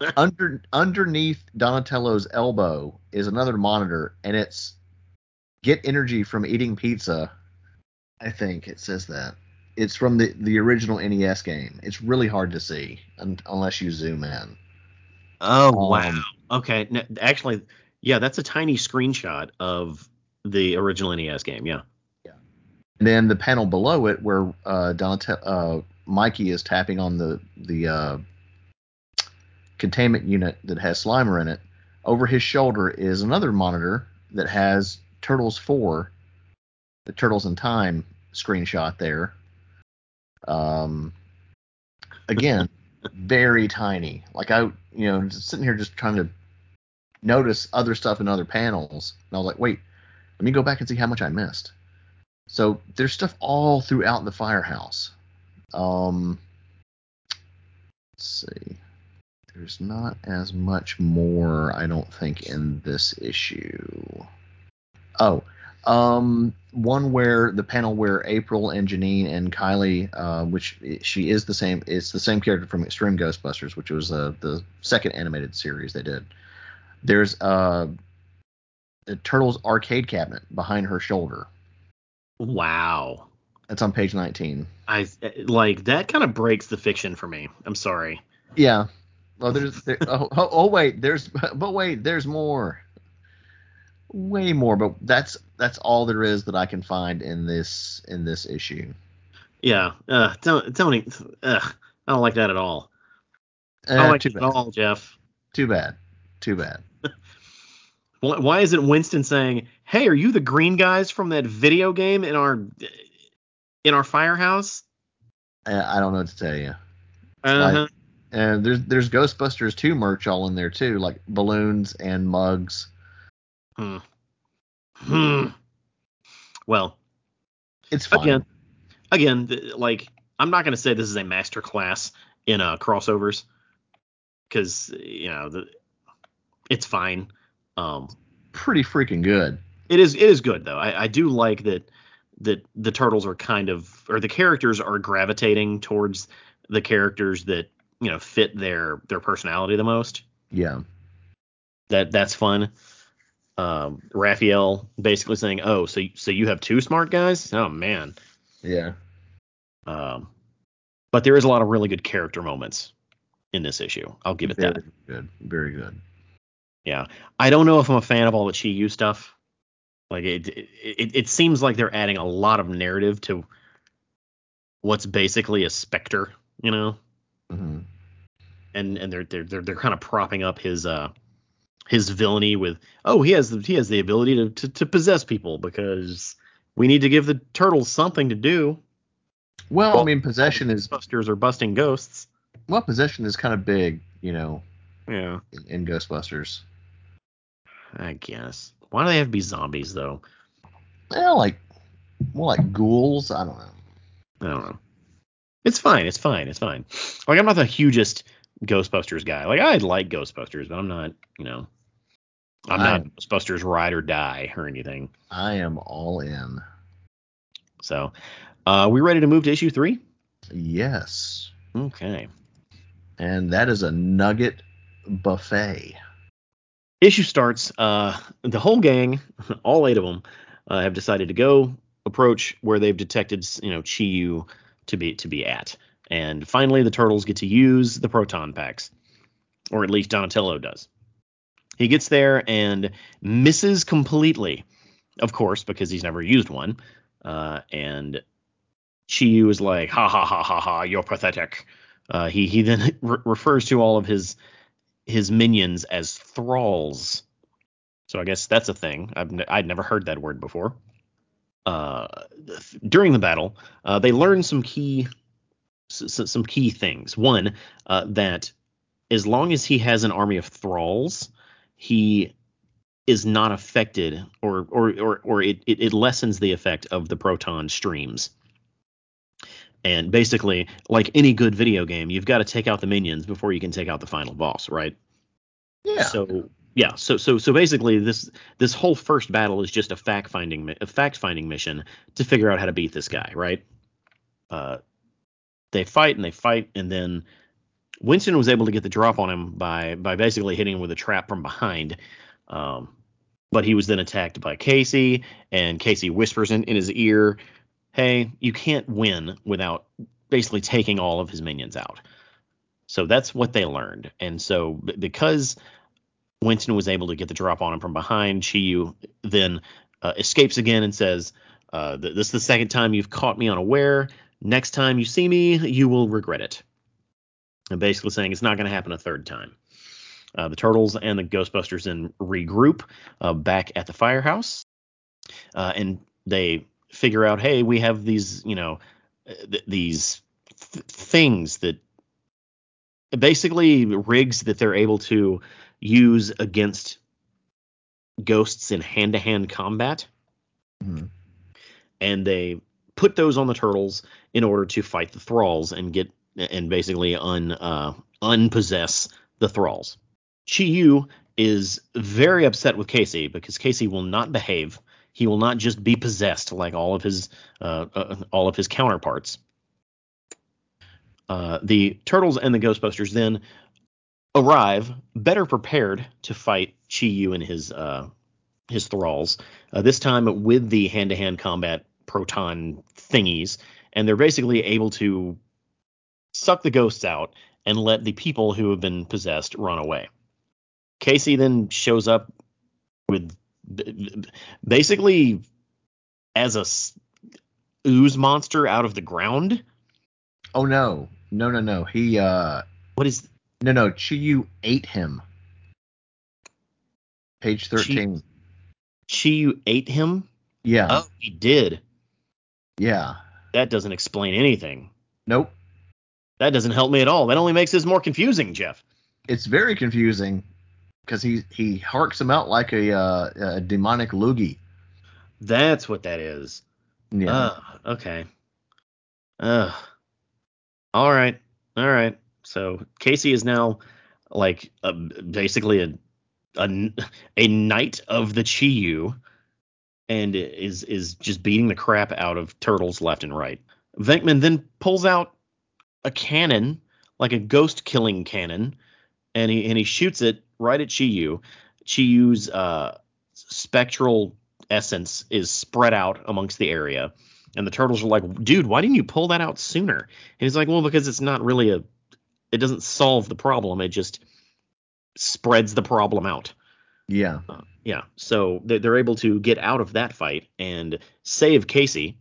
Under underneath Donatello's elbow is another monitor, and it's get energy from eating pizza. I think it says that. It's from the the original NES game. It's really hard to see un, unless you zoom in. Oh Um, wow. Okay, n- actually, yeah, that's a tiny screenshot of the original NES game. Yeah. And then the panel below it, where uh, uh, Mikey is tapping on the the uh, containment unit that has Slimer in it. Over his shoulder is another monitor that has Turtles Four, the Turtles in Time screenshot there. Um, again, very tiny. Like I, you know, sitting here just trying to notice other stuff in other panels, and I was like, wait, let me go back and see how much I missed. So there's stuff all throughout the firehouse. Um, let's see. There's not as much more, I don't think, in this issue. Oh, um, one where the panel where April and Janine and Kylie, uh, which she is the same, it's the same character from Extreme Ghostbusters, which was uh, the second animated series they did. There's uh, a Turtles arcade cabinet behind her shoulder. Wow. That's on page 19. I like that kind of breaks the fiction for me. I'm sorry. Yeah. Oh, there's there, oh, oh, oh wait, there's but wait, there's more. Way more, but that's that's all there is that I can find in this in this issue. Yeah. Uh, don't. Ugh, I don't like that at all. I Eh, don't like too it at bad. all, Jeff. Too bad. Too bad. Why, isn't Winston saying, "Hey, are you the green guys from that video game in our in our firehouse?" Uh, I don't know what to tell you. Uh-huh. And there's there's Ghostbusters 2 merch all in there too, like balloons and mugs. Hmm. Hmm. Well, It's fine. again, again, th- like I'm not going to say this is a master class in uh, crossovers because you know the, it's fine. Um, Pretty freaking good. it is it is good though. I, I do like that that the turtles are kind of or the characters are gravitating towards the characters that you know fit their their personality the most. Yeah. That that's fun. Um, Raphael basically saying, "Oh, so so you have two smart guys? Oh man." Yeah. Um, but there is a lot of really good character moments in this issue. I'll give it Very that. good. Very good. Yeah, I don't know if I'm a fan of all the Chi Yu stuff. Like it, it, it seems like they're adding a lot of narrative to what's basically a specter, you know, hmm and and they're they're they're, they're kind of propping up his uh his villainy with oh he has the he has the ability to, to to possess people because we need to give the turtles something to do. Well, I mean, possession is Busters are busting ghosts. well, possession is kind of big, you know, Yeah, in, in Ghostbusters. I guess. Why do they have to be zombies though? Well, like more like ghouls. I don't know. I don't know. It's fine. It's fine. It's fine. Like I'm not the hugest Ghostbusters guy. Like I like Ghostbusters, but I'm not. You know, I'm not I- Ghostbusters ride or die or anything. I am all in. So, uh, we ready to move to issue three? Yes, Okay. and that is a nugget buffet. Issue starts. Uh, the whole gang, all eight of them, uh, have decided to go approach where they've detected, you know, Chiyu to be to be at, and finally the turtles get to use the proton packs, or at least Donatello does. He gets there and misses completely, of course, because he's never used one. Uh, and Chiyu is like, ha ha ha ha ha, you're pathetic. Uh, he he then re- refers to all of his his minions as thralls. So I guess that's a thing. I've n- I'd never heard that word before. Uh, th- during the battle, uh, they learn some key s- some key things. One, uh, that as long as he has an army of thralls, he is not affected, or or or, or it, it it lessens the effect of the proton streams. And basically, like any good video game, you've got to take out the minions before you can take out the final boss, right? Yeah. So yeah, so so so basically this this whole first battle is just a fact finding a fact finding mission to figure out how to beat this guy, right? Uh, they fight and they fight, and then Winston was able to get the drop on him by by basically hitting him with a trap from behind. Um, but he was then attacked by Casey, and Casey whispers in, in his ear, "Hey, you can't win without basically taking all of his minions out." So that's what they learned, and so b- because Winston was able to get the drop on him from behind. Chiyu then uh, escapes again and says, uh, th- "This is the second time you've caught me unaware. Next time you see me, you will regret it." And basically saying it's not going to happen a third time. Uh, the turtles and the Ghostbusters then regroup uh, back at the firehouse, uh, and they figure out, "Hey, we have these, you know, uh, th- these th- things that basically rigs that they're able to use against ghosts in hand-to-hand combat Mhm. and they put those on the turtles in order to fight the thralls and get and basically un uh, unpossess the thralls. Chi Yu is very upset with Casey because Casey will not behave. He will not just be possessed like all of his uh, uh, all of his counterparts. Uh, the turtles and the Ghostbusters then arrive better prepared to fight Chi Yu and his uh, his thralls. Uh, this time with the hand-to-hand combat proton thingies, and they're basically able to suck the ghosts out and let the people who have been possessed run away. Casey then shows up with basically as a ooze monster out of the ground. Oh no, no, no, no. He uh, What is no, no. Chiyu ate him. Page thirteen. Chi Yu ate him? yeah, Oh, he did. yeah. That doesn't explain anything. Nope. That doesn't help me at all. That only makes this more confusing, Jeff. It's very confusing because he he harks him out like a uh, a demonic loogie. That's what that is. Yeah. Ugh, okay. Ugh. All right. All right. So Casey is now like a, basically a, a a knight of the Chiyu, and is is just beating the crap out of turtles left and right. Venkman then pulls out a cannon, like a ghost killing cannon, and he and he shoots it right at Chiyu. Chiyu's uh, spectral essence is spread out amongst the area. And the turtles are like, dude, why didn't you pull that out sooner? And he's like, well, because it's not really a, it doesn't solve the problem. It just spreads the problem out. yeah. Uh, yeah. So they're, they're able to get out of that fight and save Casey,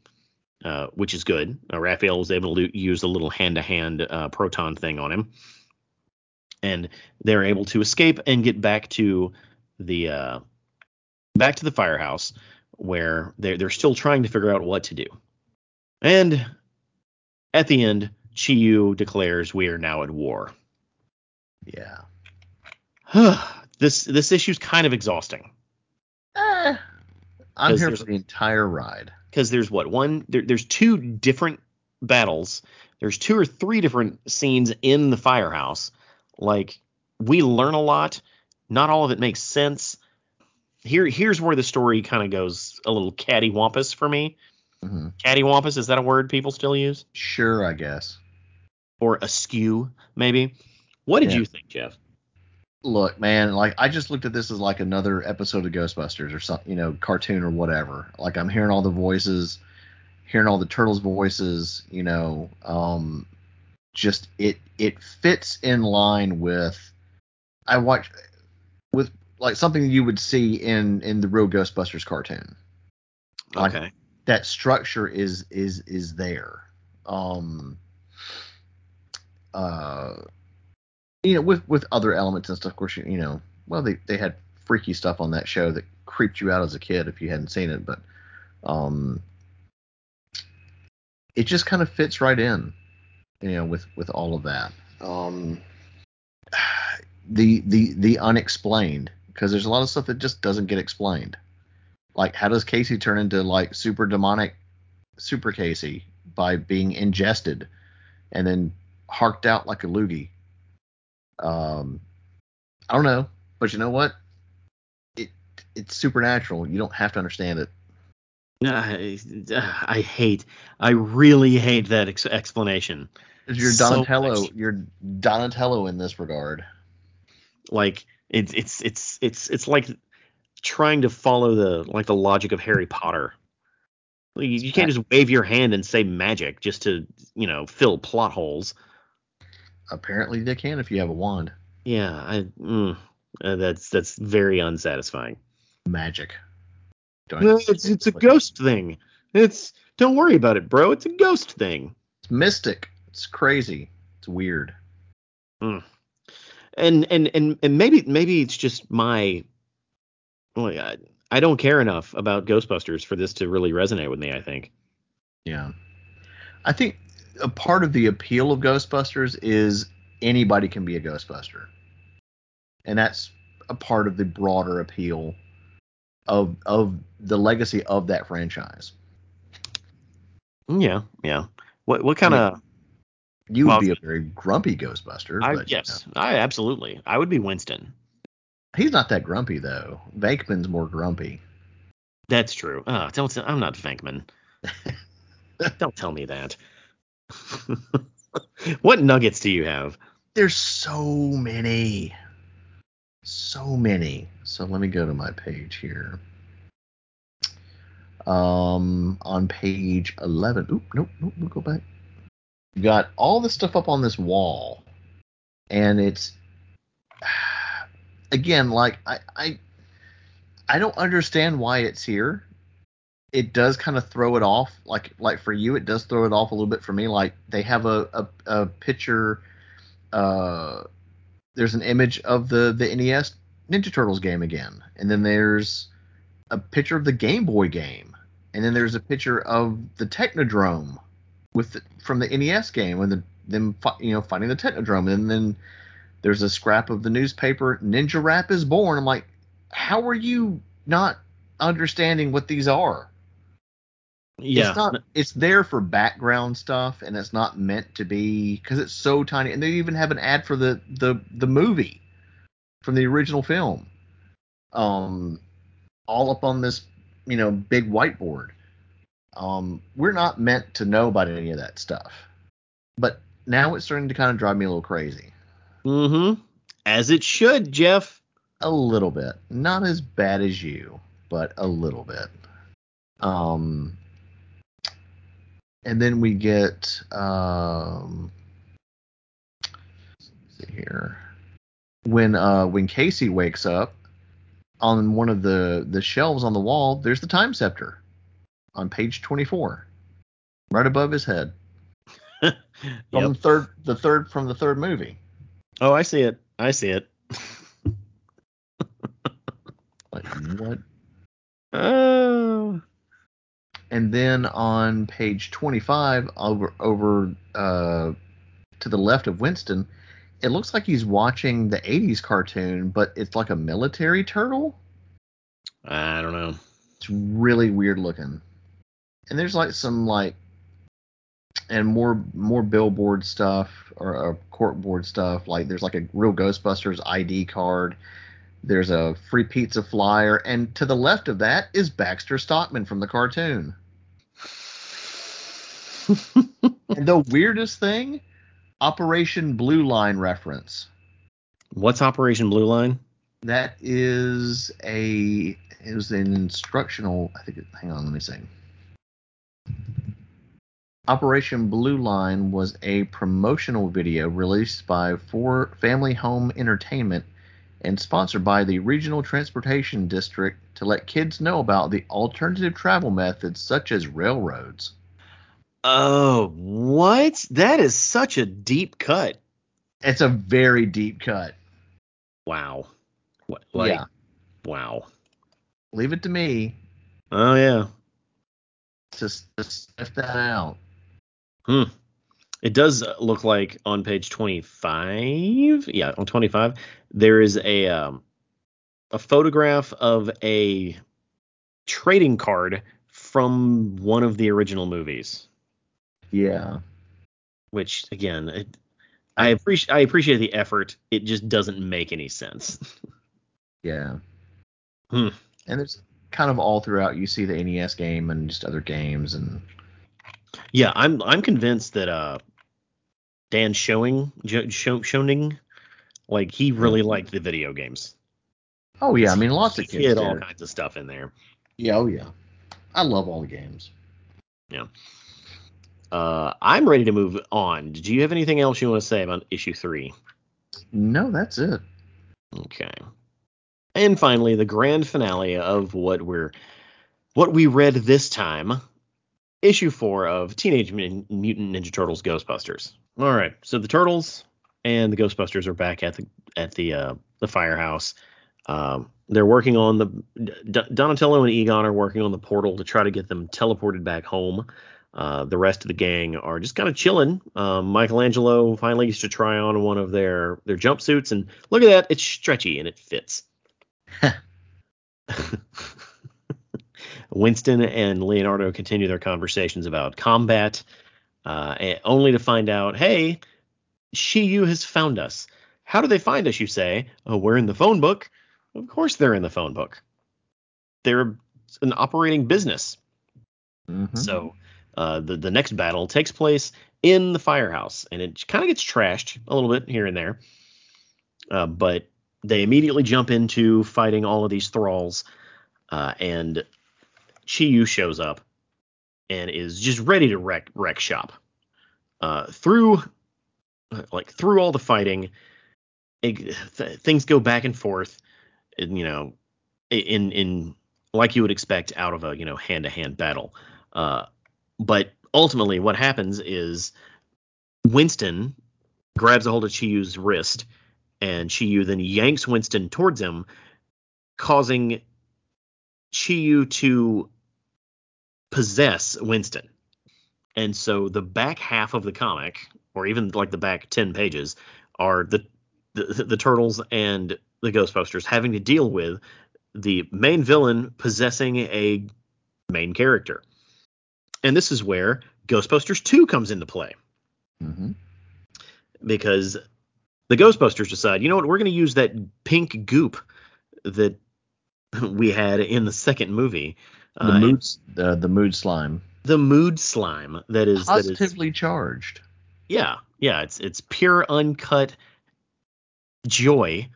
uh, which is good. Uh, Raphael was able to use a little hand to hand proton thing on him. And they're able to escape and get back to the uh, back to the firehouse where they're they're still trying to figure out what to do. And at the end, Chiyu declares we are now at war. Yeah. this this issue's kind of exhausting Eh, I'm here for the entire ride. Because there's what one there, there's two different battles. There's two or three different scenes in the firehouse. Like we learn a lot. Not all of it makes sense. Here here's where the story kind of goes a little cattywampus for me. hmm Cattywampus is that a word people still use? Sure, I guess. Or askew maybe? What did Yeah. you think, Jeff? Look, man, like I just looked at this as like another episode of Ghostbusters or something, you know, cartoon or whatever. Like I'm hearing all the voices, hearing all the turtles' voices, you know, um, just it it fits in line with I watch with like something you would see in in the real Ghostbusters cartoon. Like, Okay. that structure is is is there. Um uh you know, with with other elements and stuff, of course, you, you know, well they they had freaky stuff on that show that creeped you out as a kid if you hadn't seen it, but um it just kind of fits right in, you know, with with all of that. Um the the the unexplained because there's a lot of stuff that just doesn't get explained. Like how does Casey turn into like super demonic super Casey by being ingested and then harked out like a loogie? Um I don't know, but you know what? It it's supernatural. You don't have to understand it. I, I hate, I really hate that ex- explanation. You're Donatello. much. you're Donatello in this regard. Like it's it's it's it's it's like trying to follow the like the logic of Harry Potter. Like, You, you can't just wave your hand and say magic just to you know fill plot holes. Apparently they can if you have a wand. Yeah, I mm, uh, that's that's very unsatisfying. Magic. No, it's it's a ghost thing. It's don't worry about it, bro. It's a ghost thing. It's mystic. It's crazy. It's weird. and and and and maybe maybe it's just my like I, I don't care enough about Ghostbusters for this to really resonate with me. I think. Yeah. I think a part of the appeal of Ghostbusters is anybody can be a Ghostbuster, and that's a part of the broader appeal of of the legacy of that franchise. Yeah, yeah. What what kind of? You would Well, be a very grumpy Ghostbuster. I but, you yes, I absolutely. I would be Winston. he's not that grumpy though. Venkman's more grumpy. That's true. Uh, don't. I'm not Venkman. don't tell me that. what nuggets do you have? There's so many, so many. So let me go to my page here. Um, on page 11. Oop, nope, nope, we'll go back. You got all this stuff up on this wall, and it's again like I I I don't understand why it's here. It does kind of throw it off, like like for you, it does throw it off a little bit for me. Like they have a a, a picture. Uh, there's an image of the the NES Ninja Turtles game again, and then there's a picture of the Game Boy game, and then there's a picture of the Technodrome with the, from the NES game, and the, them you know fighting the Technodrome, and then there's a scrap of the newspaper Ninja Rap is born. I'm like, how are you not understanding what these are? Yeah. It's not. It's there for background stuff, and it's not meant to be because it's so tiny. And they even have an ad for the the the movie from the original film, um, all up on this you know big whiteboard. Um, we're not meant to know about any of that stuff, but now it's starting to kind of drive me a little crazy. Mm-hmm. As it should, Jeff. A little bit, not as bad as you, but a little bit. Um, and then we get um, let's see here when uh when Casey wakes up on one of the the shelves on the wall, there's the time scepter on page 24, right above his head from Yep. the third the third from the third movie. Oh, I see it. I see it. Like what? Oh. And then on page 25, over over uh, to the left of Winston, it looks like he's watching the 80s cartoon, but it's like a military turtle. I don't know. It's really weird looking. And there's like some like and more more billboard stuff or, or corkboard stuff. Like there's like a real Ghostbusters ID card. There's a free pizza flyer, and to the left of that is Baxter Stockman from the cartoon. And the weirdest thing, Operation Blue Line reference. What's Operation Blue Line? That is a it was an instructional. I think. It, hang on, let me see. Operation Blue Line was a promotional video released by For Family Home Entertainment and sponsored by the Regional Transportation District to let kids know about the alternative travel methods such as railroads. Oh, what? That is such a deep cut. It's a very deep cut. Wow. What? Like, yeah, Wow. leave it to me Oh yeah. to, to sniff that out. Hmm. It does look like on page 25. Yeah, on 25 there is a um, a photograph of a trading card from one of the original movies. Yeah. Which again, it, I appreciate I appreciate the effort. It just doesn't make any sense. Yeah. Hmm. And there's kind of all throughout you see the NES game and just other games and Yeah, I'm I'm convinced that uh Dan Showing Jo- Show, Schoening like he really liked the video games. oh yeah, I mean lots of kids hid all did. kinds of stuff in there. Yeah, oh yeah. I love all the games. Yeah. Uh, I'm ready to move on. Do you have anything else you want to say about issue three? No, that's it. Okay. And finally, the grand finale of what we're what we read this time, issue four of Teenage Mutant Ninja Turtles Ghostbusters. All right, so the turtles and the Ghostbusters are back at the at the uh, the firehouse. Um, they're working on the D- Donatello and Egon are working on the portal to try to get them teleported back home. Uh, the rest of the gang are just kind of chilling. Um, Michelangelo finally gets to try on one of their their jumpsuits, and look at that, it's stretchy and it fits. Winston and Leonardo continue their conversations about combat, uh, only to find out, hey, Chiyu has found us. How do they find us, you say? Oh, we're in the phone book. Of course they're in the phone book. They're an operating business. Mm-hmm. So uh, the the next battle takes place in the firehouse, and it kind of gets trashed a little bit here and there. Uh, but they immediately jump into fighting all of these thralls, uh, and Chiyu shows up and is just ready to wreck wreck shop. Uh, through like through all the fighting, it, th- things go back and forth. You know, in in like you would expect out of a you know hand to hand battle. Uh, but ultimately, what happens is Winston grabs a hold of Chiyu's wrist, and Chiyu then yanks Winston towards him, causing Chiyu to possess Winston. And so the back half of the comic, or even like the back 10 pages, are the the, the turtles and the Ghostbusters having to deal with the main villain possessing a main character. And this is where Ghostbusters 2 comes into play. Mm-hmm. Because the Ghostbusters decide, you know what, we're going to use that pink goop that we had in the second movie. The uh, mood, the, the mood slime. The mood slime that is positively that is, charged. Yeah, yeah, it's it's pure uncut joy.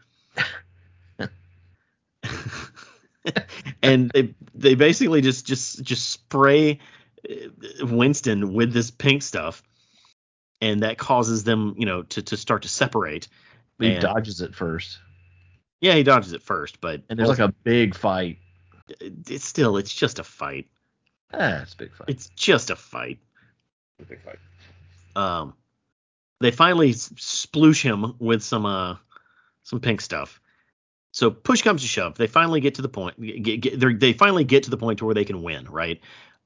and they they basically just just just spray uh, Winston with this pink stuff, and that causes them, you know, to to start to separate. He and, dodges it first. Yeah, he dodges it first, but and there's also, like a big fight. It's still it's just a fight. Ah, it's a big fight. It's just a fight. A big fight. Um, they finally sploosh him with some uh some pink stuff. So push comes to shove. They finally get to the point. Get, get, they finally get to the point to where they can win, right?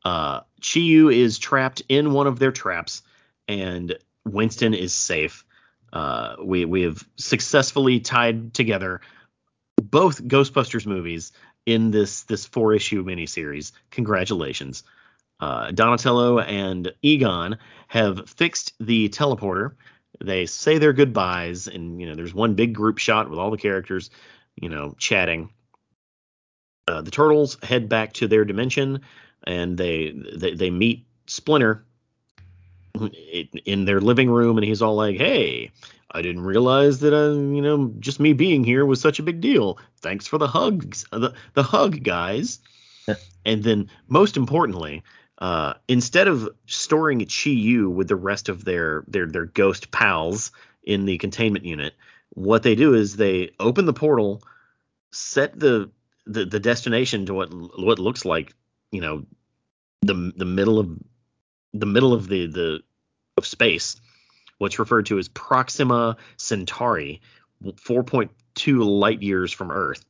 Uh, Chiyu is trapped in one of their traps, and Winston is safe. Uh, we we have successfully tied together both Ghostbusters movies in this this four issue miniseries. Congratulations. Uh, Donatello and Egon have fixed the teleporter. They say their goodbyes, and you know there's one big group shot with all the characters, you know, chatting. Uh, the turtles head back to their dimension, and they they, they meet Splinter in their living room, and he's all like, "Hey, I didn't realize that, uh, you know, just me being here was such a big deal. Thanks for the hugs, the the hug, guys." and then, most importantly, uh, instead of storing Chi Yu with the rest of their their their ghost pals in the containment unit, what they do is they open the portal, set the the, the destination to what what looks like you know the the middle of the middle of the the of space, what's referred to as Proxima Centauri, 4.2 light years from Earth,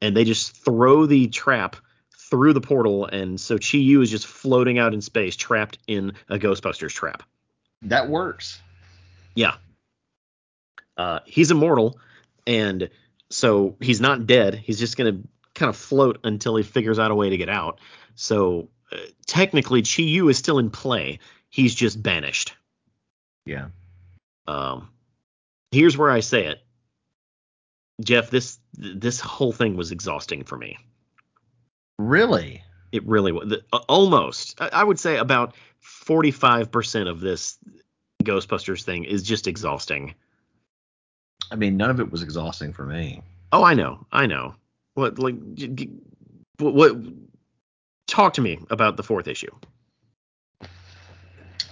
and they just throw the trap through the portal, and so Chi Yu is just floating out in space, trapped in a Ghostbusters trap. That works. Yeah. Uh, he's immortal, and so he's not dead. He's just gonna kind of float until he figures out a way to get out. So uh, technically, Chi Yu is still in play. He's just banished. Yeah. Um, here's where I say it, Jeff. This this whole thing was exhausting for me. Really? It really was. Uh, almost. I, I would say about 45% of this Ghostbusters thing is just exhausting. I mean, none of it was exhausting for me. Oh, I know. I know. What like what, what talk to me about the fourth issue.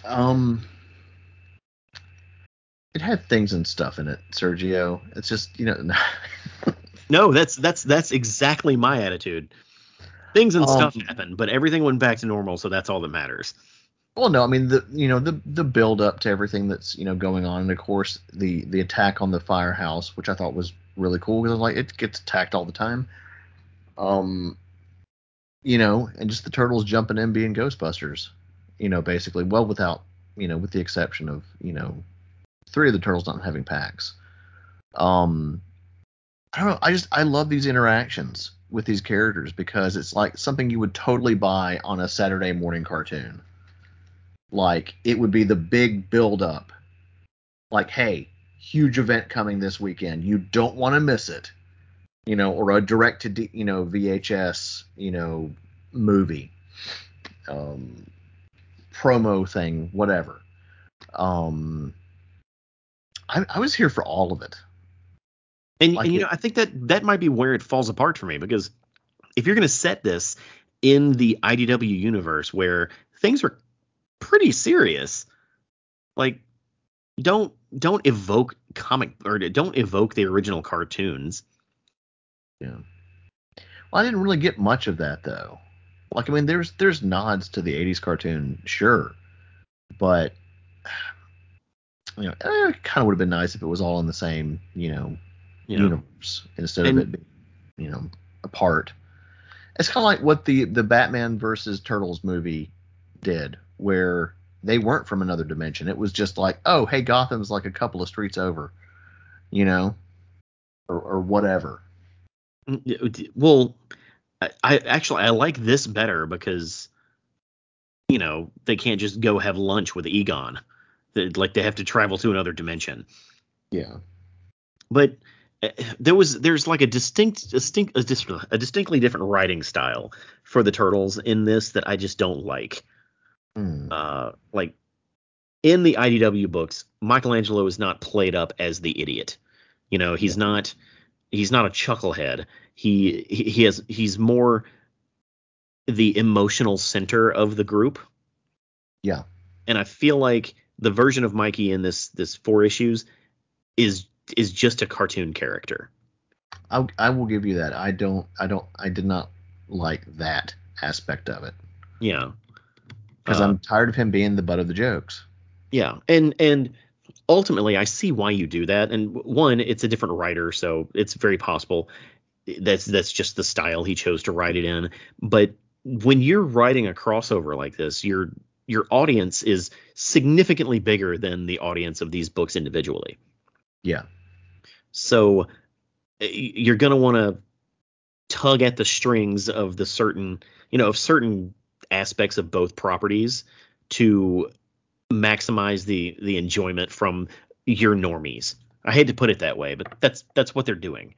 Um it had things and stuff in it, Sergio. It's just, you know, No, that's that's that's exactly my attitude. Things and um, stuff happen, but everything went back to normal, so that's all that matters. Well, no, I mean the you know the the build up to everything that's you know going on, and of course the the attack on the firehouse, which I thought was really cool because like it gets attacked all the time. Um, you know, and just the turtles jumping in being Ghostbusters. You know, basically, well, without you know, with the exception of you know, three of the turtles not having packs. Um, I don't know. I just I love these interactions with these characters because it's like something you would totally buy on a Saturday morning cartoon. Like it would be the big build up. Like, hey, huge event coming this weekend. You don't want to miss it. You know, or a direct to you know VHS, you know, movie. Um promo thing, whatever. Um I, I was here for all of it. And, Like and you it- know, I think that that might be where it falls apart for me because if you're going to set this in the IDW universe where things are pretty serious, like don't don't evoke comic or don't evoke the original cartoons. Yeah. Well, I didn't really get much of that though. Like I mean, there's there's nods to the '80s cartoon, sure, but you know, eh, it kind of would have been nice if it was all in the same, you know, You know, universe instead And- of it being, you know, apart. It's kind of like what the the Batman versus Turtles movie did, where they weren't from another dimension. It was just like, oh, hey, Gotham's like a couple of streets over, you know, or, or whatever. Mm, well, I, I actually I like this better because you know they can't just go have lunch with Egon. Like they have to travel to another dimension. Yeah. but uh, there was there's like a distinct distinct a, dis- a distinctly different writing style for the turtles in this that I just don't like. Hmm. Uh, like in the IDW books, Michelangelo is not played up as the idiot. You know, he's not he's not a chucklehead. He he, he has he's more the emotional center of the group. Yeah. And I feel like the version of Mikey in this this four issues is is just a cartoon character. I I will give you that. I don't I don't I did not like that aspect of it Yeah. because Uh, I'm tired of him being the butt of the jokes. Yeah, and and ultimately, I see why you do that. And one, it's a different writer, so it's very possible that's that's just the style he chose to write it in. But when you're writing a crossover like this, your your audience is significantly bigger than the audience of these books individually. Yeah. So eh, you're gonna want to tug at the strings of the certain, you know, of certain aspects of both properties to maximize the the enjoyment from your normies. I hate to put it that way, but that's that's what they're doing.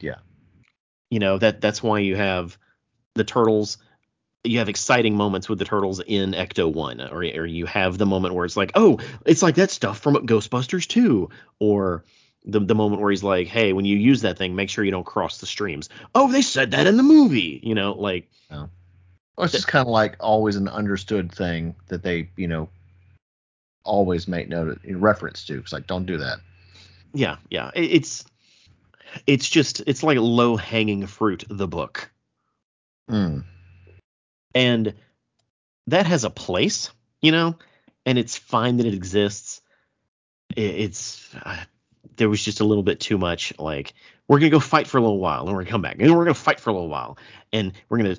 Yeah. You know, that that's why you have the turtles you have exciting moments with the turtles in Ecto 1 or or you have the moment where it's like, "Oh, it's like that stuff from Ghostbusters 2." Or the the moment where he's like, "Hey, when you use that thing, make sure you don't cross the streams." Oh, they said that in the movie, you know, like Well, it's just kind of like always an understood thing that they you know always make note in reference to. It's like don't do that. yeah, yeah. It, it's it's just it's like low hanging fruit the book. Mm. And that has a place, you know, and it's fine that it exists. It's uh, there was just a little bit too much like we're gonna go fight for a little while, and we're gonna come back, and we're gonna fight for a little while, and we're gonna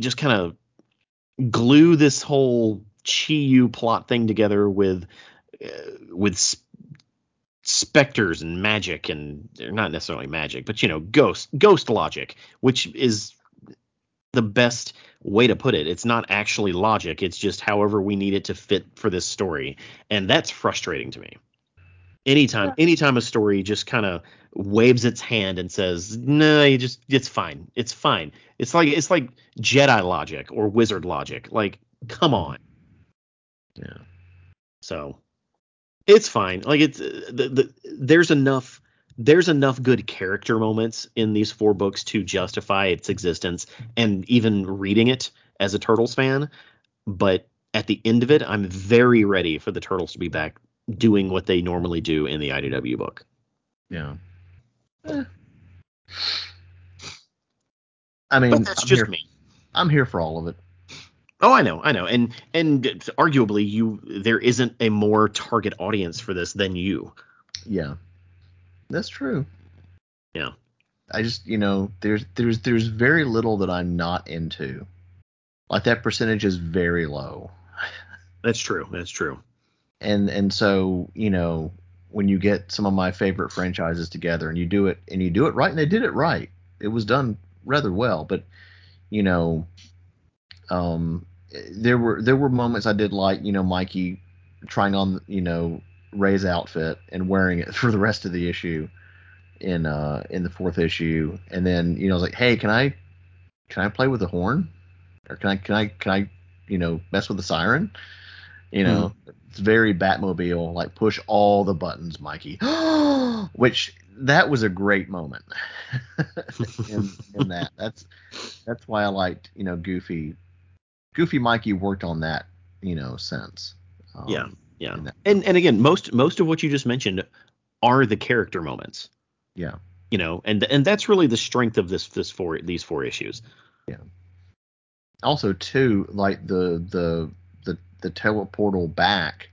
just kind of glue this whole Chi-Yu plot thing together with uh, with s- specters and magic and or not necessarily magic, but you know, ghost ghost logic, which is the best way to put it. It's not actually logic, it's just however we need it to fit for this story. And that's frustrating to me. Anytime anytime a story just kind of waves its hand and says, "No, you just it's fine. It's fine." It's like it's like Jedi logic or wizard logic. Like, come on. Yeah. So it's fine. Like it's uh, the, the there's enough there's enough good character moments in these four books to justify its existence and even reading it as a Turtles fan. But at the end of it, I'm very ready for the Turtles to be back doing what they normally do in the IDW book. Yeah. Eh. I mean, But that's I'm just here, me. I'm here for all of it. Oh, I know, I know, and and arguably, you there isn't a more target audience for this than you. Yeah, that's true. Yeah. I just, you know, there's there's there's very little that I'm not into. Like that percentage is very low. That's true. That's true. And and so you know when you get some of my favorite franchises together and you do it and you do it right and they did it right. It was done rather well, but you know, um, there were there were moments I did like you know Mikey trying on you know Ray's outfit and wearing it for the rest of the issue in uh in the fourth issue, and then you know I was like, hey, can I can I play with the horn, or can I can I can I you know mess with the siren? You know, mm. it's very Batmobile, like push all the buttons, Mikey. Which that was a great moment in, in that. That's that's why I liked you know Goofy. Goofy Mikey worked on that you know sense. Um, yeah, yeah. And and again, most most of what you just mentioned are the character moments. Yeah. You know, and and that's really the strength of this this four these four issues. Yeah. Also, too, like the the the the teleportal back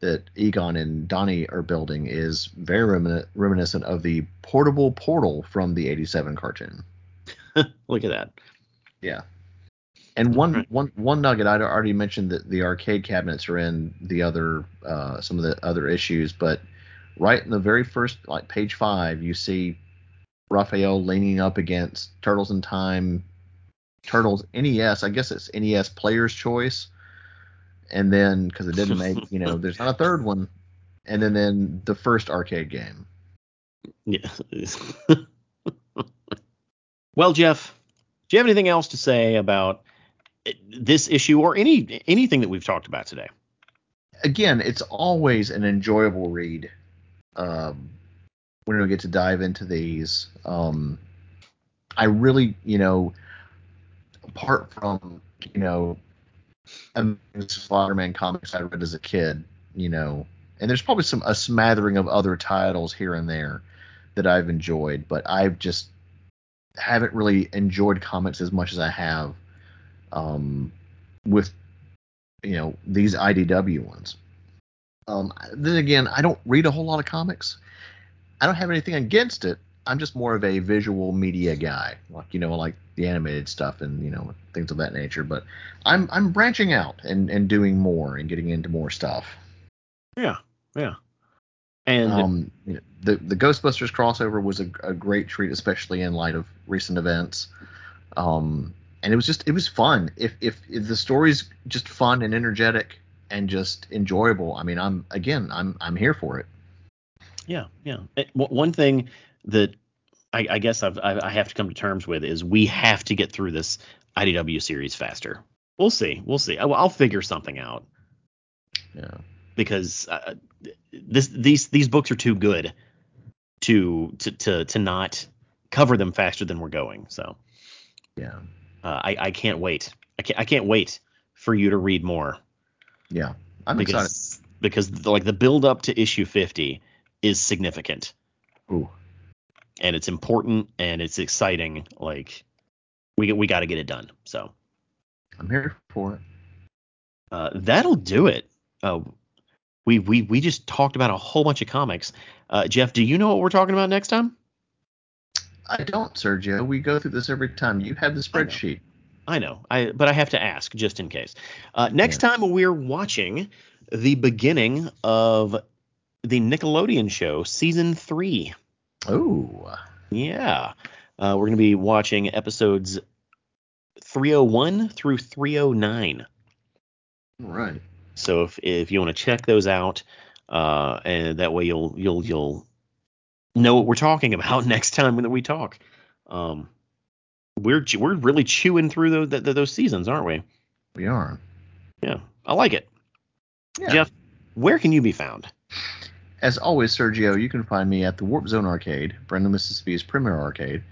that Egon and Donnie are building is very remin- reminiscent of the portable portal from the 87 cartoon. Look at that. Yeah. And one, right. one, one nugget I'd already mentioned that the arcade cabinets are in the other uh, some of the other issues, but right in the very first like page five, you see Raphael leaning up against Turtles in Time, Turtles NES. I guess it's NES Player's Choice and then because it didn't make you know there's not a third one and then then the first arcade game yeah well jeff do you have anything else to say about this issue or any anything that we've talked about today? Again it's always an enjoyable read um, when we get to dive into these. Um, i really you know apart from you know Spider-Man comics I read as a kid, you know, and there's probably some a smattering of other titles here and there that I've enjoyed, but I've just haven't really enjoyed comics as much as I have um, with you know these IDW ones. Um, then again, I don't read a whole lot of comics. I don't have anything against it. I'm just more of a visual media guy, like you know, like the animated stuff and you know things of that nature. But I'm I'm branching out and and doing more and getting into more stuff. Yeah, yeah. And um, you know, the the Ghostbusters crossover was a, a, great treat, especially in light of recent events. Um, and it was just it was fun. If, if if the story's just fun and energetic and just enjoyable, I mean, I'm again, I'm I'm here for it. Yeah, yeah. It, one thing that I, I guess I've, I have to come to terms with is we have to get through this IDW series faster. We'll see. We'll see. I, will figure something out. Yeah. Because uh, this these these books are too good to to to to not cover them faster than we're going. So. Yeah. Uh, I I can't wait. I can't I can't wait for you to read more. Yeah. I'm because, excited. Because the, like the build up to issue 50 is significant. Ooh and it's important and it's exciting. Like we we got to get it done. So I'm here for it. Uh, that'll do it. Uh, we we we just talked about a whole bunch of comics. Uh, Jeff, do you know what we're talking about next time? I don't, Sergio. We go through this every time. You have the spreadsheet. I know. I but I have to ask just in case. Uh, next yeah. time we're watching the beginning of the Nickelodeon show season three. Oh. Yeah. Uh, we're going to be watching episodes 301 through 309. All right. So if if you want to check those out, uh, and that way you'll you'll you'll know what we're talking about next time that we talk. Um, we're we're really chewing through those those seasons, aren't we? We are. Yeah, I like it. Yeah. Jeff, where can you be found? As always, Sergio, you can find me at the Warp Zone Arcade, Brandon, Mississippi's premier arcade.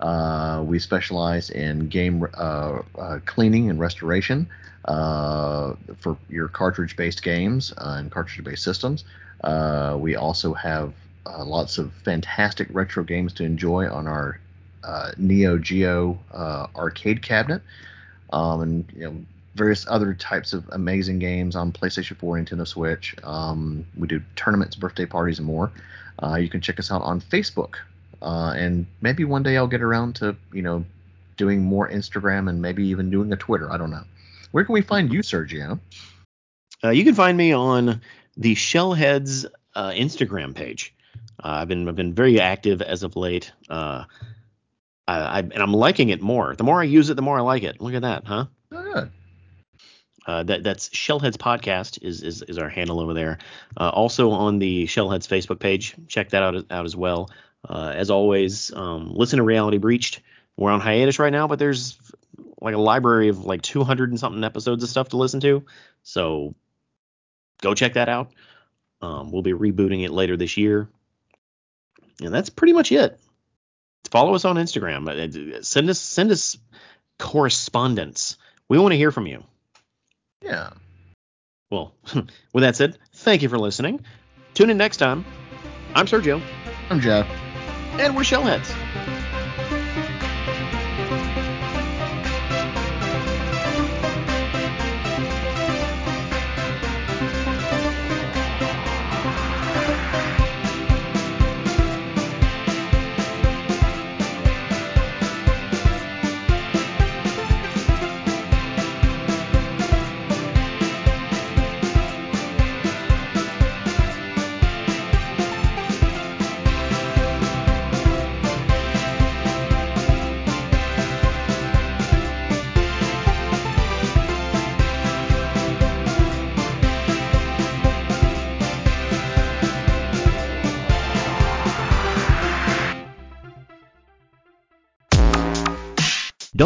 Uh, we specialize in game uh, uh, cleaning and restoration uh, for your cartridge-based games uh, and cartridge-based systems. Uh, we also have lots of fantastic retro games to enjoy on our Neo Geo arcade cabinet. Um, and you know, various other types of amazing games on PlayStation 4, Nintendo Switch. Um, we do tournaments, birthday parties, and more. Uh, you can check us out on Facebook, uh, and maybe one day I'll get around to you know doing more Instagram and maybe even doing a Twitter. I don't know. Where can we find you, Sergio? Uh, you can find me on the Shellheads uh, Instagram page. Uh, I've been I've been very active as of late. Uh, I, I, and I'm liking it more. The more I use it, the more I like it. Look at that, huh? Oh, good. Uh, that that's Shellheads Podcast is is, is our handle over there. Uh, also on the Shellheads Facebook page, check that out out as well. Uh, as always, um, listen to Reality Breached. We're on hiatus right now, but there's like a library of like 200 and something episodes of stuff to listen to. So go check that out. Um, we'll be rebooting it later this year, and that's pretty much it. Follow us on Instagram. Uh, send us send us correspondence. We want to hear from you. Yeah. Well, with that said, thank you for listening. Tune in next time. I'm Sergio. I'm Jeff. And we're Shellheads.